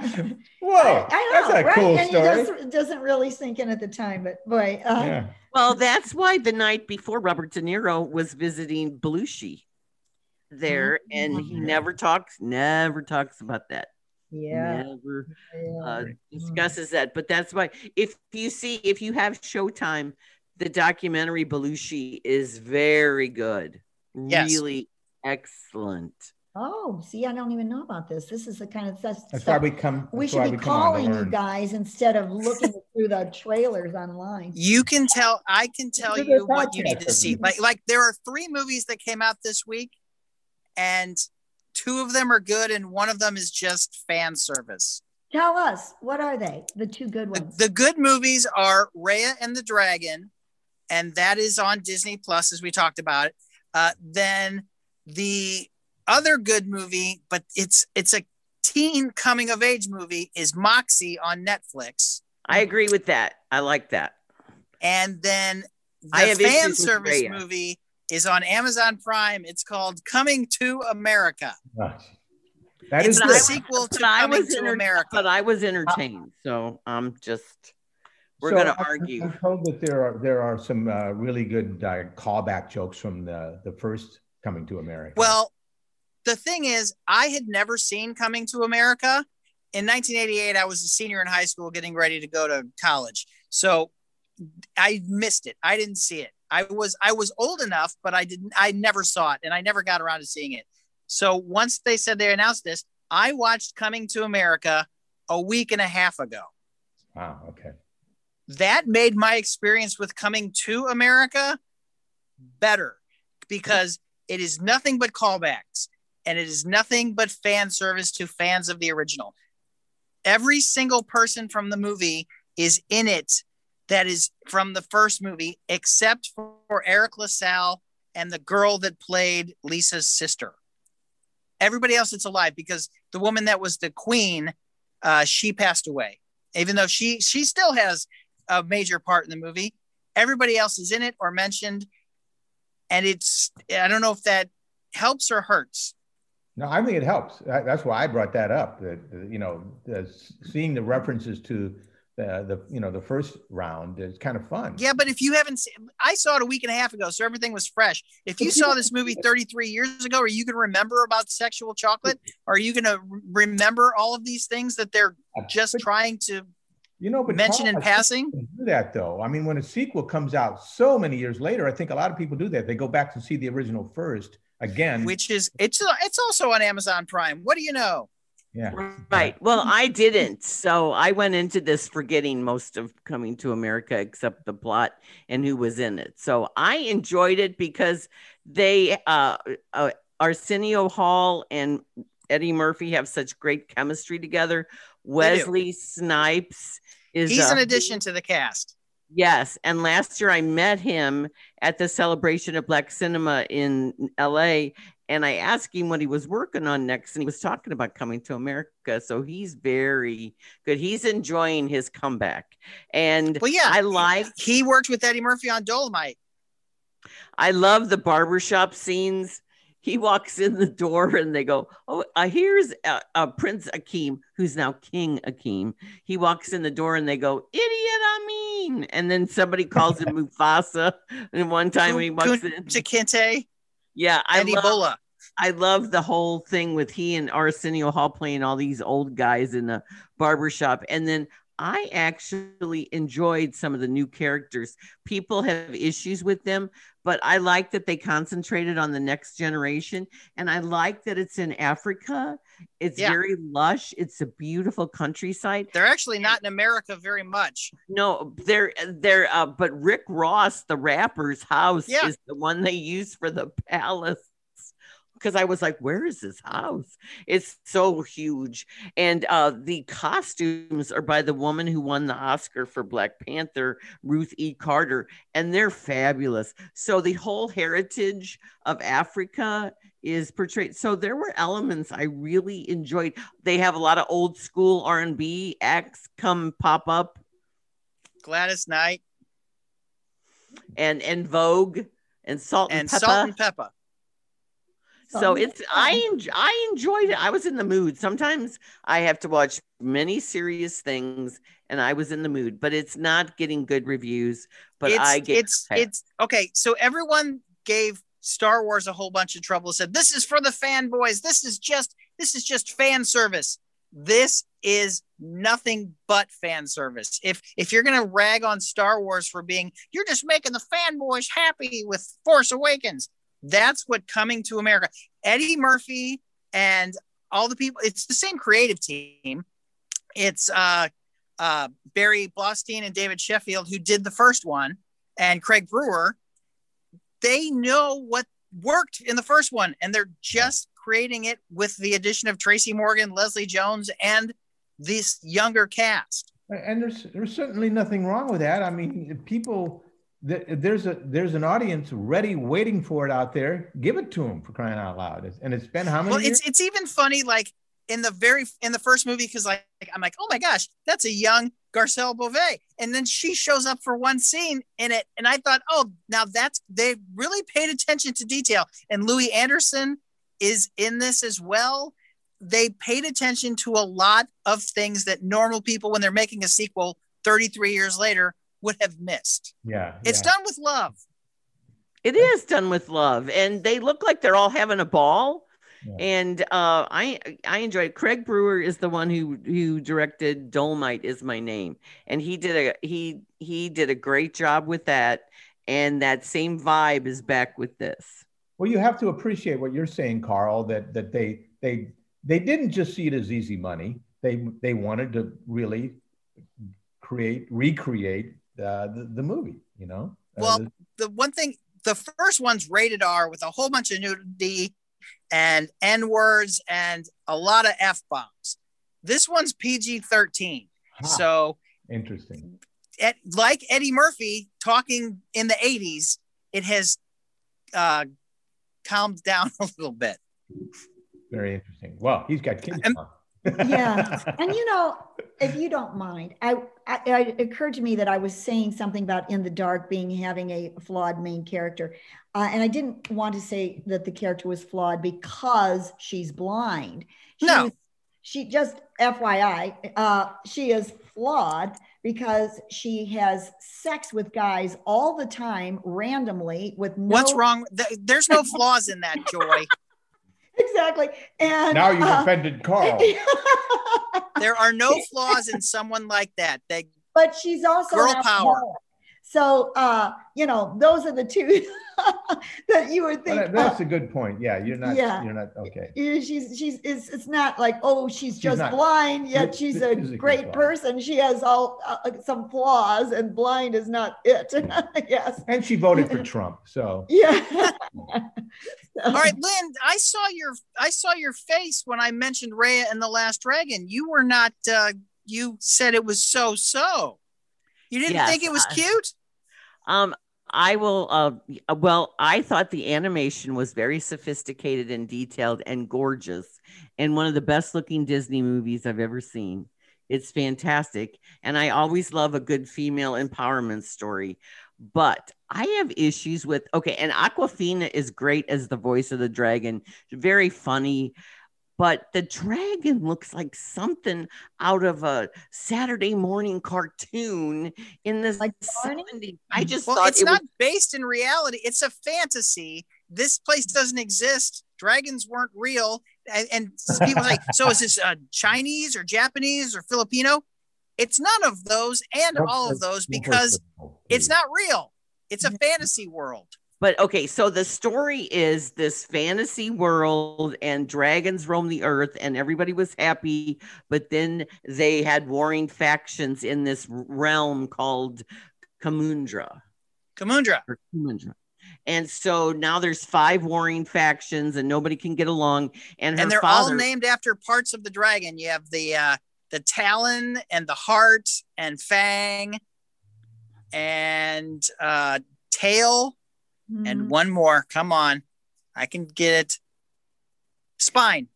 Whoa, I, I know, that's a right? cool and story. It doesn't, doesn't really sink in at the time, but boy, uh, yeah. Well, that's why the night before Robert De Niro was visiting Belushi there, and he Mhm. never talks, never talks about that. yeah. Never yeah. uh, discusses that. But that's why if you see if you have Showtime, the documentary Belushi is very good. Yes. Really excellent. Oh, see, I don't even know about this. This is the kind of stuff. That's why we come. we should be come on to calling you guys instead of looking through the trailers online. You can tell. I can tell Look you what you need to see. Like, like there are three movies that came out this week, and two of them are good, and one of them is just fan service. Tell us, what are they? The two good The, ones. the good movies are Raya and the Dragon, and that is on Disney Plus, as we talked about it. Uh, then the other good movie, but it's it's a teen coming of age movie, is Moxie on Netflix. I agree with that. I like that. And then the I have fan service Raya. movie is on Amazon Prime. It's called Coming to America. Gosh. That it's is the good. sequel to But I Coming was to enter- America. But I was entertained, so I'm just we're So gonna argue. I'm told that there are there are some uh, really good uh, callback jokes from the the first Coming to America. Well, the thing is, I had never seen Coming to America. In 1988, I was a senior in high school getting ready to go to college. So I missed it. I didn't see it. I was I was old enough, but I didn't I never saw it and I never got around to seeing it. So once they said they announced this, I watched Coming to America a week and a half ago. wow, okay. that made my experience with coming to America better because it is nothing but callbacks and it is nothing but fan service to fans of the original. every single person from the movie is in it that is from the first movie, except for Eric LaSalle and the girl that played Lisa's sister. Everybody else that's alive because the woman that was the queen, uh, she passed away. Even though she she still has a major part in the movie, everybody else is in it or mentioned, and it's I don't know if that helps or hurts. No, I think it helps. That's why I brought that up. That uh, you know, seeing the references to the, the you know the first round is kind of fun. Yeah, but if you haven't, seen, I saw it a week and a half ago, so everything was fresh. If you saw this movie 33 years ago, are you going to remember about sexual chocolate? Are you going to remember all of these things that they're just trying to you know, but mention in passing. Do that though. I mean, when a sequel comes out so many years later, I think a lot of people do that. They go back to see the original first again, which is it's it's also on Amazon Prime. What do you know? Yeah. Right. Well, I didn't. So I went into this forgetting most of coming to America except the plot and who was in it. So I enjoyed it because they, uh, uh Arsenio Hall and Eddie Murphy have such great chemistry together. Wesley Snipes is he's an addition to the cast. Yes. And last year I met him at the celebration of Black cinema in LA. And I asked him what he was working on next. And he was talking about coming to America. So he's very good. He's enjoying his comeback. And well, yeah, I like he worked with Eddie Murphy on Dolomite. I love the barbershop scenes he walks in the door and they go, Oh, uh, here's uh, uh, Prince Akeem, who's now King Akeem. He walks in the door and they go, Idiot Amin. And then somebody calls him Mufasa. And one time when he walks in to Kinte. Yeah, I love, Ebola. I love the whole thing with he and Arsenio Hall playing all these old guys in the barbershop. And then I actually enjoyed some of the new characters. People have issues with them, but I like that they concentrated on the next generation. And I like that it's in Africa. It's yeah. very lush. It's a beautiful countryside. They're actually not in America very much. No, they're they're uh, but Rick Ross, the rapper's house, yeah. is the one they use for the palace because I was like, where is this house? It's so huge. And uh, the costumes are by the woman who won the Oscar for Black Panther, Ruth E. Carter, and they're fabulous. So the whole heritage of Africa is portrayed. So there were elements I really enjoyed. They have a lot of old school R&B acts come pop up. Gladys Knight. And En Vogue and Salt and, and. Salt-N-Pepa so it's I enjoy, I enjoyed it. I was in the mood. Sometimes I have to watch many serious things, and I was in the mood. But it's not getting good reviews. But it's, I get it's it's okay. So everyone gave Star Wars a whole bunch of trouble. Said this is for the fanboys. This is just this is just fan service. This is nothing but fan service. If if you're gonna rag on Star Wars for being, you're just making the fanboys happy with Force Awakens that's what coming to America. Eddie Murphy and all the people, it's the same creative team. It's uh, uh, Barry Blaustein and David Sheffield who did the first one, and Craig Brewer. They know what worked in the first one, and they're just creating it with the addition of Tracy Morgan, Leslie Jones, and this younger cast. And there's there's certainly nothing wrong with that. I mean, people there's a there's an audience ready waiting for it out there. Give it to them for crying out loud. And it's been how many well years? it's it's even funny like in the very in the first movie because like i'm like oh my gosh that's a young garcelle beauvais. And then she shows up for one scene in it and i thought oh now that's they really paid attention to detail. And louie anderson is in this as well. They paid attention to a lot of things that normal people when they're making a sequel 33 years later would have missed. Yeah. It's yeah. done with love. It is done with love. And they look like they're all having a ball. Yeah. And uh, I I enjoyed. It. Craig Brewer is the one who who directed Dolomite is my name, and he did a he he did a great job with that. And that same vibe is back with this. Well, you have to appreciate what you're saying, Carl. That that they they they didn't just see it as easy money. They they wanted to really create recreate uh, the, the movie, you know? Uh, well, the one thing, the first one's rated R with a whole bunch of nudity and N words and a lot of F bombs. This one's PG 13. Huh. So, Interesting. at, like Eddie Murphy talking in the 80s, it has uh, calmed down a little bit. Very interesting. Well, he's got Kong. Yeah and you know if you don't mind I, I it occurred to me that i was saying something about in the dark being having a flawed main character uh, and i didn't want to say that the character was flawed because she's blind she No. was- she just fyi uh, she is flawed because she has sex with guys all the time randomly with no What's wrong? There's no flaws in that, Joy. exactly and now you've uh, offended Carl. There are no flaws in someone like that. They, but she's also Girl power. small. So uh, you know, those are the two that you would Well, think. that- that's a good point. Yeah, you're not. Yeah. You're not okay. she's she's it's, it's not like oh she's just not- blind yet This- she's a is a great person she has all uh, some flaws and blind is not it yes And she voted for Trump. So yeah all right, Lynn. I saw your I saw your face when I mentioned Raya and the Last Dragon. You were not. Uh, you said it was so so. You didn't Yes, think it was I- cute. Um, I will. Uh, well, I thought the animation was very sophisticated and detailed and gorgeous, and one of the best looking Disney movies I've ever seen. It's fantastic, and I always love a good female empowerment story. But I have issues with okay, and Awkwafina is great as the voice of the dragon, very funny. But the dragon looks like something out of a Saturday morning cartoon in the Like 70s. I just Well, thought it's it not was based in reality. It's a fantasy. This place doesn't exist. Dragons weren't real. And, and people say, so is this uh, Chinese or Japanese or Filipino? It's none of those and all of those because it's not real. It's a fantasy world. But okay, so the story is this fantasy world and dragons roam the earth and everybody was happy, but then they had warring factions in this realm called Kumandra Kumandra. or Kumandra. And so now there's five warring factions and nobody can get along. And her And they're all named after parts of the dragon. You have the uh, the talon and the heart and fang and uh, tail Mm-hmm. and one more. Come on, I can get it. Spine.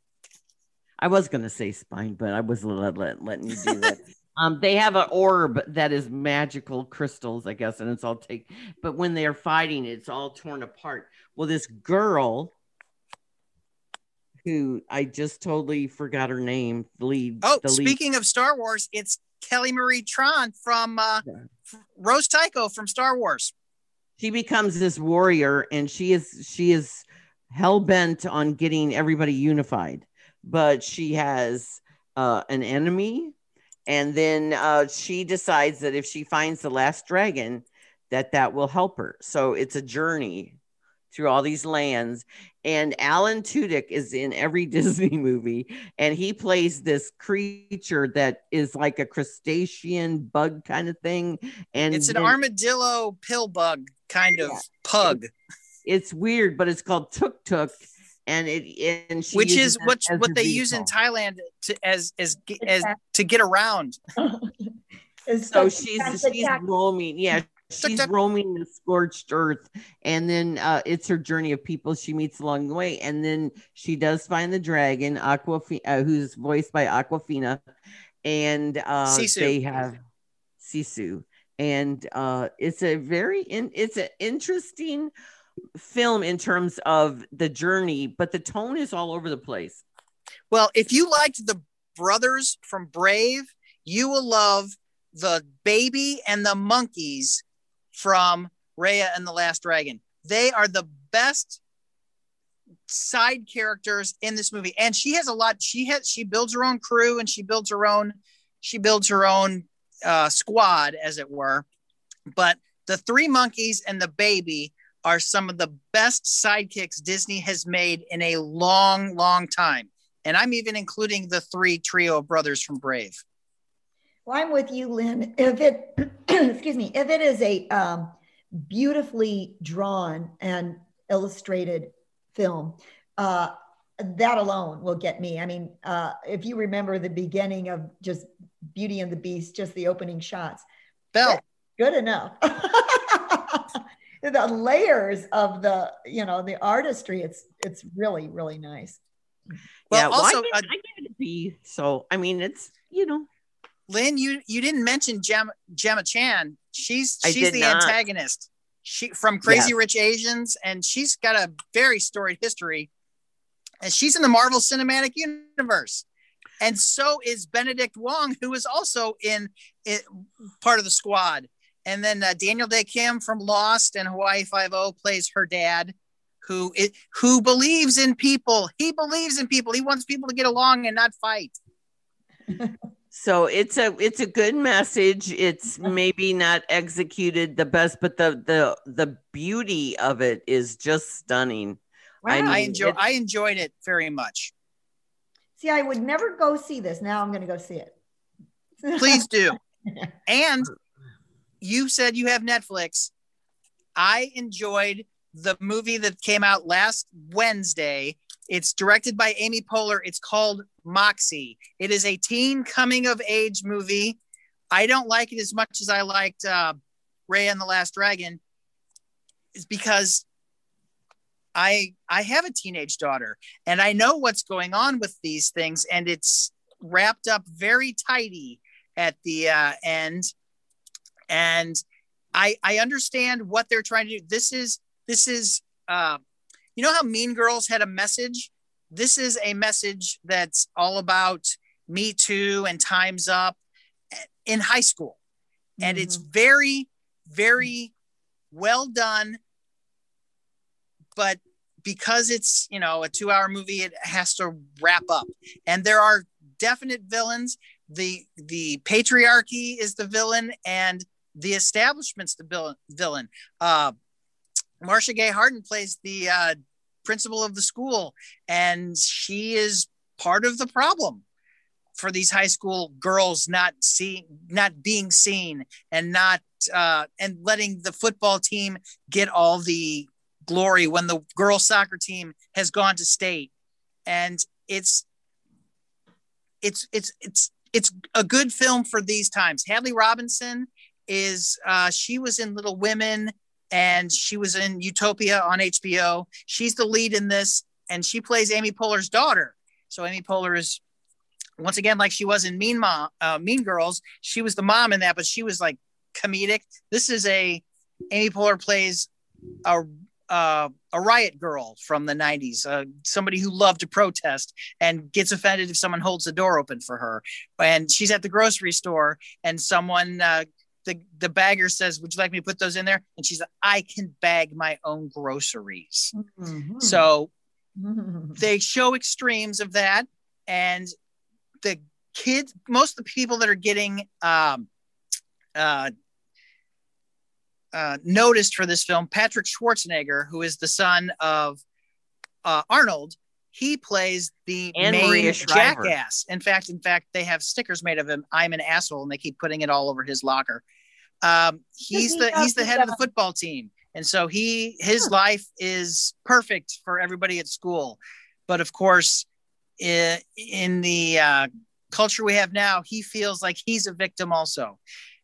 I was going to say spine, but I was let, let, letting you do that. um, they have an orb that is magical crystals, I guess, and it's all take. But when they're fighting, it's all torn apart. Well, this girl, who I just totally forgot her name, lead. Oh, the lead. speaking of Star Wars, it's Kelly Marie Tran from uh, Yeah. Rose Tico from Star Wars. she becomes this warrior, and she is she is hell bent on getting everybody unified, but she has uh, an enemy and then uh, she decides that if she finds the last dragon that that will help her so it's a journey through all these lands and alan tudyk is in every disney movie and he plays this creature that is like a crustacean bug kind of thing and It's an then- armadillo pill bug kind of Yeah. pug, it's weird but it's called tuk tuk and it and she which is that what what her they use in. Thailand to, as as as to get around. So she's she's roaming yeah she's roaming the scorched earth and then uh it's her journey of people she meets along the way and then she does find the dragon awkwafina uh, who's voiced by awkwafina and uh Sisu. they have sisu and uh it's a very in, it's an interesting film in terms of the journey but the tone is all over the place Well, if you liked the brothers from Brave, you will love the baby and the monkeys from Raya and the Last Dragon. They are the best side characters in this movie. And she has a lot, she has she builds her own crew and she builds her own, she builds her own uh squad, as it were. But the three monkeys and the baby are some of the best sidekicks Disney has made in a long, long time. And I'm even including the three trio of brothers from Brave. Well, I'm with you, Lynn. If it, excuse me, if it is a um, beautifully drawn and illustrated film, uh, that alone will get me. I mean, uh, if you remember the beginning of just Beauty and the Beast, just the opening shots, Belle. good enough. the layers of the, you know, the artistry, it's it's really really nice. Well, yeah, well, also, I, give, uh, I give it a B. So I mean, it's you know, Lynn, you you didn't mention Gemma, Gemma Chan. She's she's the not. antagonist. She from Crazy Yes. Rich Asians, and she's got a very storied history. And she's in the Marvel Cinematic Universe, and so is Benedict Wong, who is also in it, part of the squad. And then uh, Daniel Dae Kim from Lost and Hawaii Five O plays her dad, who it, who believes in people. He believes in people. He wants people to get along and not fight. so it's a it's a good message. It's maybe not executed the best, but the the the beauty of it is just stunning. I Wow. I mean, enjoy. I enjoyed it very much. See, I would never go see this. Now I'm going to go see it. Please do. And you said you have Netflix. I enjoyed the movie that came out last Wednesday. It's directed by Amy Poehler. It's called Moxie. It is a teen coming of age movie. I don't like it as much as I liked uh, Ray and the Last Dragon. Is because I I have a teenage daughter and I know what's going on with these things and it's wrapped up very tidy at the uh, end and I I understand what they're trying to do. This is this is uh, you know how Mean Girls had a message. This is a message that's all about Me Too and Times Up in high school, and it's very very well done. But because it's you know a two hour movie, it has to wrap up, and there are definite villains. The the patriarchy is the villain, and the establishment's the villain. Uh, Marcia Gay Harden plays the uh, principal of the school, and she is part of the problem for these high school girls not seeing, not being seen, and not uh, and letting the football team get all the glory when the girls soccer team has gone to state, and it's it's it's it's it's a good film for these times. Hadley Robinson is uh, she was in Little Women and she was in Utopia on HBO. She's the lead in this, and she plays Amy Poehler's daughter. So Amy Poehler is once again like she was in Mean Mom, uh, Mean Girls. She was the mom in that, but she was like comedic. This is a Amy Poehler plays a uh, a riot girl from the 90s, uh, somebody who loved to protest and gets offended if someone holds the door open for her. And she's at the grocery store, and someone uh, the the bagger says, "Would you like me to put those in there?" And she's like, "I can bag my own groceries." Mhm. So Mhm. they show extremes of that, and the kids, most of the people that are getting um, uh, uh, noticed for this film, Patrick Schwarzenegger, who is the son of uh, Arnold. He plays the And main Maria jackass. In fact, in fact, they have stickers made of him. I'm an asshole, and they keep putting it all over his locker. Um, he's he the he's the the head of the football team, and so he his Huh. life is perfect for everybody at school. But of course, in, in the uh, culture we have now, he feels like he's a victim also.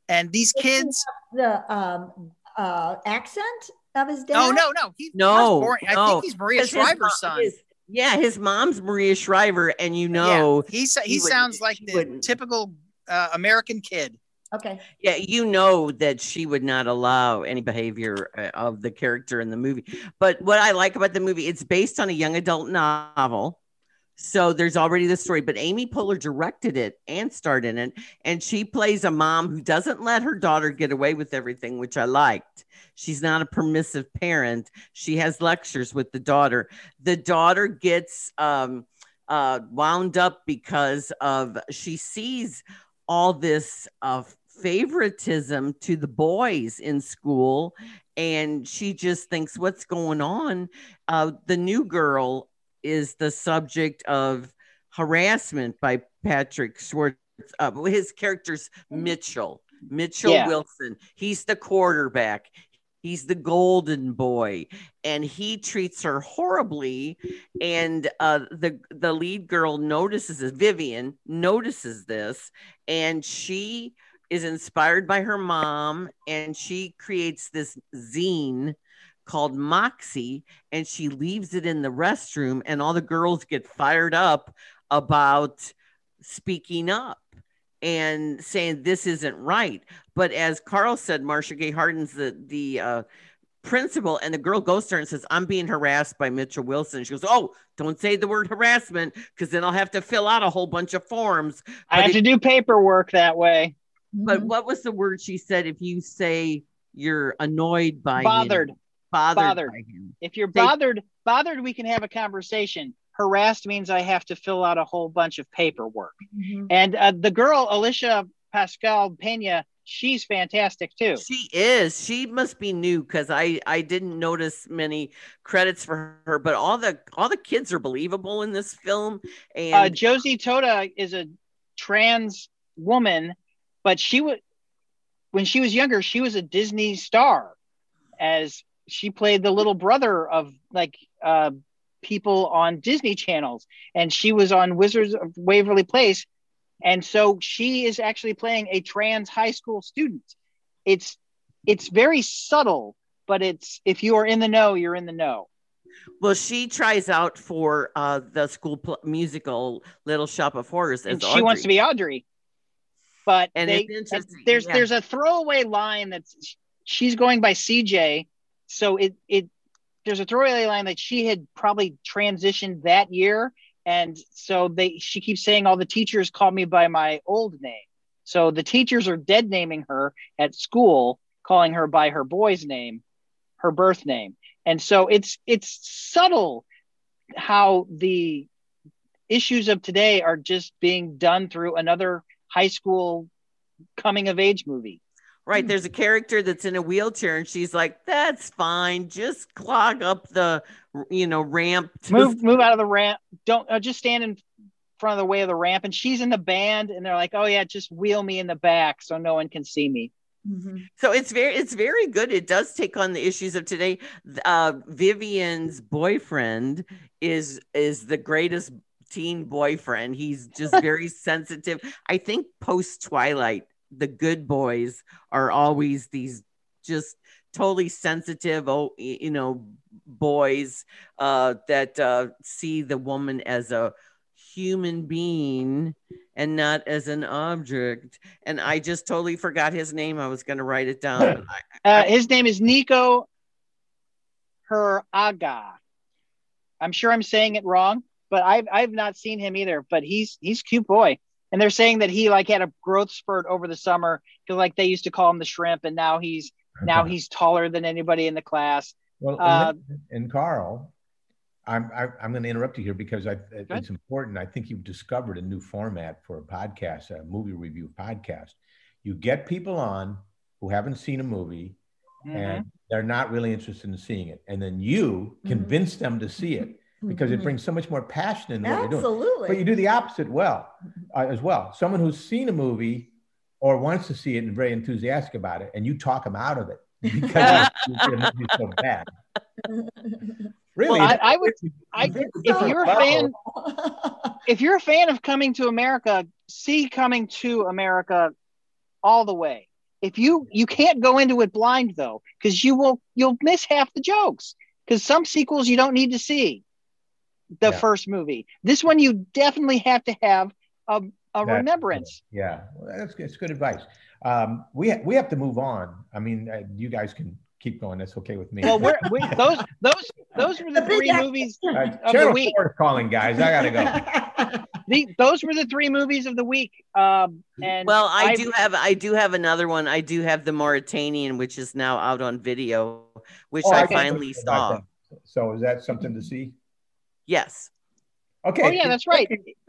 And these kids, the um, uh, accent of his dad. oh no, no, he, No, he was I think he's Maria his Shriver's mom- son. his- yeah, his mom's Maria Shriver, and you know, yeah, he sa- he, he wouldn't- sounds like the wouldn't. typical uh, American kid. Okay. yeah, you know that she would not allow any behavior uh, of the character in the movie. But what I like about the movie, it's based on a young adult novel. So there's already the story, but Amy Poehler directed it and starred in it. And she plays a mom who doesn't let her daughter get away with everything, which I liked. She's not a permissive parent. She has lectures with the daughter. The daughter gets um, uh, wound up because of she sees all this uh, favoritism to the boys in school and she just thinks what's going on uh, the new girl is the subject of harassment by patrick schwartz uh, his character's mitchell mitchell Yeah. wilson he's the quarterback He's the golden boy, and he treats her horribly. And uh, the the lead girl notices this. Vivian notices this, and she is inspired by her mom, and she creates this zine called Moxie, and she leaves it in the restroom, and all the girls get fired up about speaking up and saying this isn't right. But as Carl said, Marcia Gay Harden's the the uh, principal, and the girl goes to her and says, "I'm being harassed by Mitchell Wilson." She goes, "Oh, don't say the word harassment because then I'll have to fill out a whole bunch of forms." But I have if, to do paperwork that way. But mm-hmm. what was the word she said? If you say you're annoyed by bothered, him, bothered, bothered. by him. If you're bothered, bothered, we can have a conversation harassed means I have to fill out a whole bunch of paperwork. Mm-hmm. And uh, the girl, Alicia Pascal Pena, she's fantastic too. She is. She must be new because I I didn't notice many credits for her, but all the all the kids are believable in this film. And uh, Josie Totah is a trans woman, but she was when she was younger, she was a Disney star, as she played the little brother of like uh, people on Disney channels, and she was on Wizards of Waverly Place, and so she is actually playing a trans high school student. It's it's very subtle, but it's if you are in the know, you're in the know. Well, she tries out for uh, the school pl- musical Little Shop of Horrors, and she Audrey. wants to be Audrey. But and they, there's yeah. there's a throwaway line that's she's going by CJ, so it it there's a throwaway line that she had probably transitioned that year. And so they she keeps saying all the teachers call me by my old name. So the teachers are dead naming her at school calling her by her boy's name her birth name. And so it's it's subtle how the issues of today are just being done through another high school coming of age movie Right. There's a character that's in a wheelchair and she's like, that's fine. Just clog up the, you know, ramp. Move, move out of the ramp. Don't uh, just stand in front of the way of the ramp. And she's in the band and they're like, oh, yeah, just wheel me in the back so no one can see me. Mm-hmm. So it's very, it's very good. It does take on the issues of today. Uh, Vivian's boyfriend is is the greatest teen boyfriend. He's just very sensitive. I think post Twilight, the good boys are always these just totally sensitive oh you know boys uh that uh see the woman as a human being and not as an object. And i just totally forgot his name. I was going to write it down. Uh, his name is nico her aga i'm sure i'm saying it wrong but i've i've not seen him either but he's he's cute boy and they're saying that he like had a growth spurt over the summer because like they used to call him the shrimp and now he's now he's taller than anybody in the class well uh, and carl i'm I, am i am going to interrupt you here because I, it's important i think you've discovered a new format for a podcast a movie review podcast you get people on who haven't seen a movie mm-hmm. and they're not really interested in seeing it and then you mm-hmm. convince mm-hmm. them to see it because mm-hmm. it brings so much more passion in what Absolutely. you're doing. But you do the opposite well uh, as well. Someone who's seen a movie or wants to see it and very enthusiastic about it, and you talk them out of it because the movie's so bad. Really, well, I, I, would. I, if you're a fan, if you're a fan of Coming to America, see Coming to America all the way. If you you can't go into it blind though, because you will you'll miss half the jokes. Because some sequels you don't need to see the yeah. first movie. This one you definitely have to have a, a remembrance. Yeah, well, that's, that's good advice. Um, we ha- we have to move on. I mean, uh, you guys can keep going. That's okay with me. Well, we're, we, those those those were the three movies uh, of the week. Calling guys, I gotta go. the, those were the three movies of the week. Um, and well, I I've, do have I do have another one. I do have the Mauritanian, which is now out on video, which oh, I, I finally saw. So is that something to see? Yes. Okay. Oh yeah, that's right.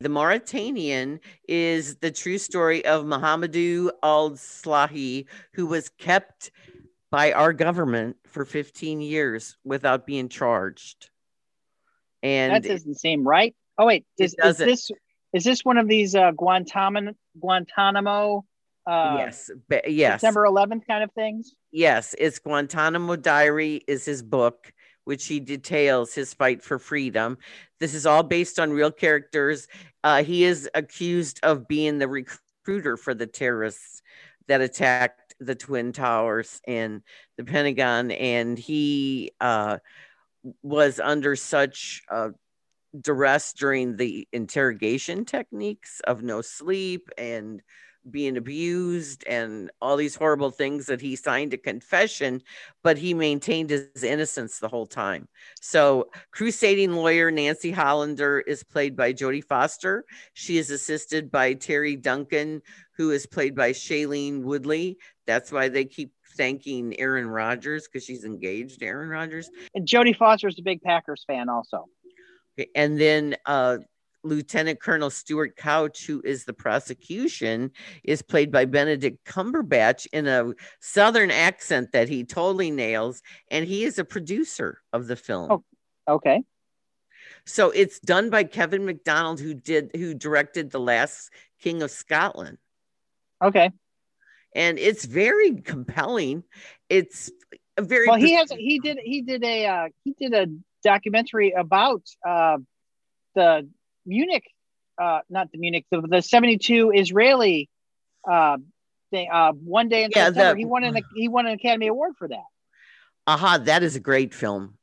the Mauritanian is the true story of Mohamedou Al Slahi, who was kept by our government for 15 years without being charged. And that doesn't seem right. Oh wait, is, is this is this one of these uh, Guantanamo Guantanamo uh, yes, ba- yes, September 11th kind of things. yes. It's Guantanamo Diary is his book, which he details his fight for freedom. This is all based on real characters. Uh, he is accused of being the recruiter for the terrorists that attacked the Twin Towers and the Pentagon, and he uh, was under such uh, duress during the interrogation techniques of no sleep and being abused and all these horrible things that he signed a confession, but he maintained his innocence the whole time. So, crusading lawyer Nancy Hollander is played by Jodie Foster. She is assisted by Teri Duncan, who is played by Shailene Woodley. That's why they keep thanking Aaron Rodgers because she's engaged to Aaron Rodgers. And Jodie Foster is a big Packers fan also. Okay, And then uh, Lieutenant Colonel Stuart Couch, who is the prosecution, is played by Benedict Cumberbatch in a Southern accent that he totally nails. And he is a producer of the film. Oh. Okay. So it's done by Kevin Macdonald, who did who directed The Last King of Scotland. Okay. And it's very compelling. It's a very Well, he has he did he did a uh, he did a documentary about uh, the Munich, uh, not the Munich, the, the seventy two Israeli uh, thing. Uh, one day in Yeah, September, the- he won an he won an Academy Award for that. aha, that is a great film.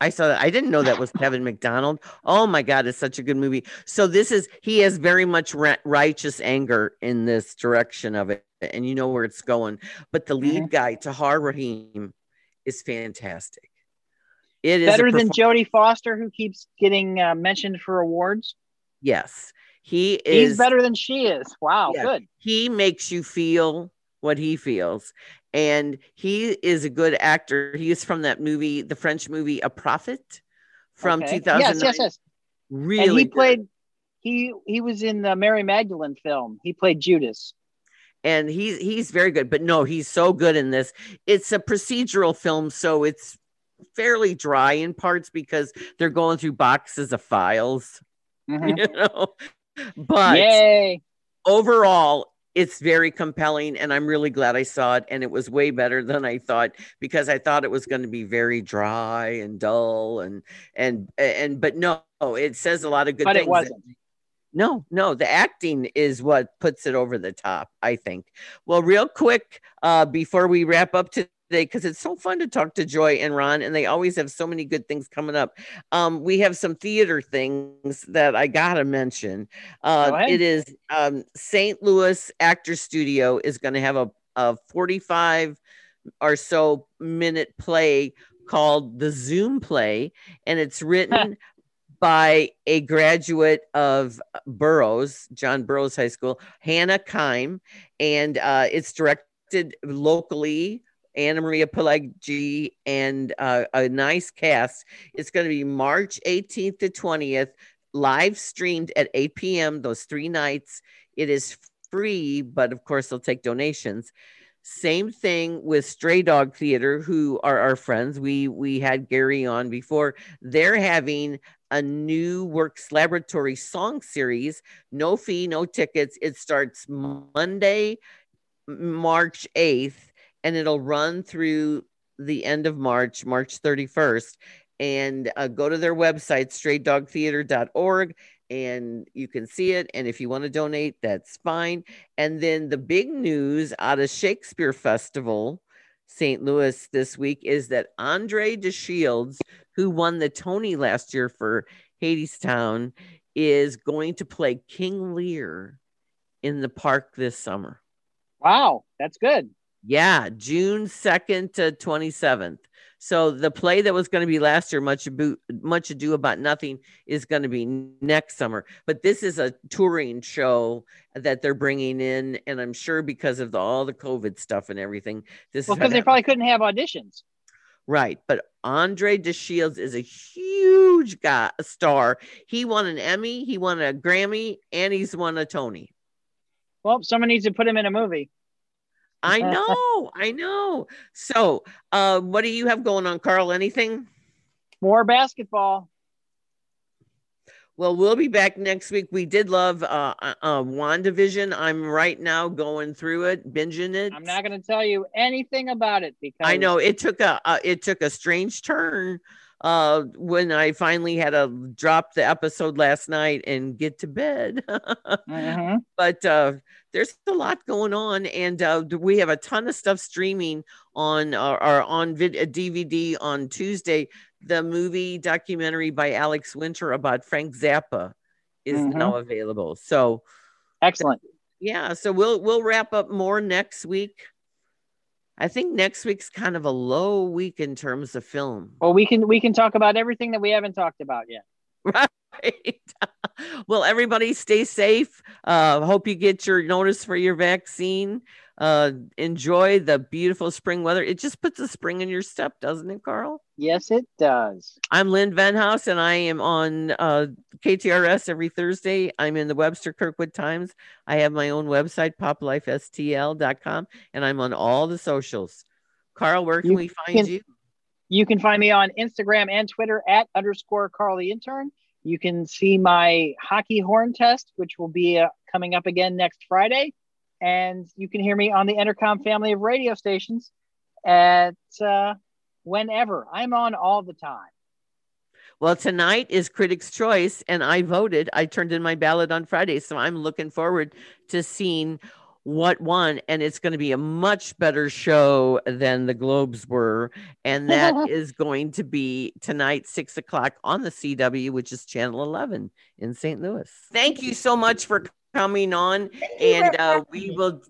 I saw that. I didn't know that was Kevin Macdonald. Oh my God, it's such a good movie. So this is he has very much ri- righteous anger in this direction of it, and you know where it's going. But the lead guy, Tahar Rahim, is fantastic. It is a Better than Jodie Foster, who keeps getting uh, mentioned for awards. Yes, he is He's better than she is. Wow, Yeah. good. he makes you feel what he feels and he is a good actor he is from that movie the french movie a prophet from Okay. 2009 Yes, yes, yes. really and he good. played. He he was in the Mary Magdalene film. He played Judas. and he's he's very good but no he's so good in this it's a procedural film so it's fairly dry in parts because they're going through boxes of files Mhm. you know but Yay! overall it's very compelling and i'm really glad i saw it and it was way better than i thought because i thought it was going to be very dry and dull and and and but no it says a lot of good But it things wasn't. no no the acting is what puts it over the top i think well real quick uh before we wrap up today because it's so fun to talk to joy and ron and they always have so many good things coming up. Um we have some theater things that i gotta mention. Uh it is um st louis actor studio is going to have a, a 45 or so minute play called the zoom play and it's written by a graduate of Burroughs, John Burroughs High School, Hannah Kime, and uh, it's directed locally. Annamaria Pileggi and uh, a nice cast. It's going to be March 18th to 20th, live streamed at 8 p.m. Those three nights. It is free, but of course, they'll take donations. Same thing with Stray Dog Theater, who are our friends. We we had Gary on before. They're having a new Works Laboratory song series. No fee, no tickets. It starts Monday, March 8th, and it'll run through the end of March, March 31st. And uh, go to their website, straydogtheater.org, and you can see it. And if you want to donate, that's fine. And then the big news out of Shakespeare Festival, St. Louis this week is that Andre De Shields, who won the Tony last year for Hadestown, is going to play King Lear in the park this summer. Wow, that's good. Yeah, June 2nd to 27th. So the play that was going to be last year, Much Ado, Much Ado About Nothing, is going to be next summer. But this is a touring show that they're bringing in, and I'm sure because of the, all the COVID stuff and everything, this Well, is because they probably couldn't have auditions. right. But Andre De Shields is a huge guy, a star. He won an Emmy, he won a Grammy, and he's won a Tony. Well, someone needs to put him in a movie. I know, I know. So, uh, what do you have going on, Carl? Anything? More basketball. Well, we'll be back next week. We did love uh, uh, uh WandaVision. I'm right now going through it, binging it. I'm not going to tell you anything about it because I know it took a uh, it took a strange turn uh when I finally had to drop the episode last night and get to bed. Mhm. But uh there's a lot going on and uh we have a ton of stuff streaming on our, or on vid- uh, DVD on Tuesday. The movie documentary by Alex Winter about Frank Zappa is Mhm. now available. So excellent. yeah, so we'll we'll wrap up more next week. I think next week's kind of a low week in terms of film. Well, we can we can talk about everything that we haven't talked about yet. Right. well, everybody stay safe. Uh, hope you get your notice for your vaccine. Uh, enjoy the beautiful spring weather. It just puts a spring in your step, doesn't it, Carl? Yes, it does. I'm Lynn Venhaus, and I am on uh, KTRS every Thursday. I'm in the Webster Kirkwood Times. I have my own website, poplifestl.com, and I'm on all the socials. Carl, where can You we find can- you? You can find me on Instagram and Twitter at underscore Carly Intern. You can see my hockey horn test, which will be uh, coming up again next Friday. And you can hear me on the Intercom family of radio stations at uh, whenever. I'm on all the time. Well, tonight is Critics' Choice, and I voted. I turned in my ballot on Friday, so I'm looking forward to seeing what won. And it's going to be a much better show than the Globes were, and that is going to be tonight, six o'clock on the CW, which is Channel 11 in St. Louis. Thank you so much for coming on and uh, we will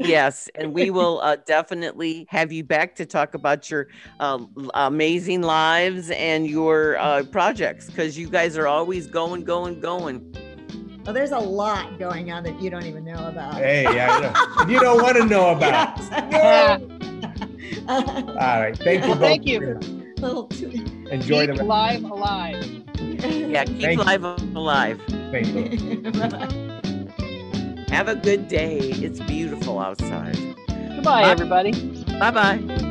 yes and we will uh, definitely have you back to talk about your uh, amazing lives and your uh, projects because you guys are always going going going Well, there's a lot going on that you don't even know about. Hey, yeah, you, know, you don't want to know about. Yes. All right. Thank you. Well, both thank you. for- Little- Enjoy Keep the. live alive. yeah keep Thank you. live alive Thank you. have a good day it's beautiful outside Goodbye, Bye. everybody. bye bye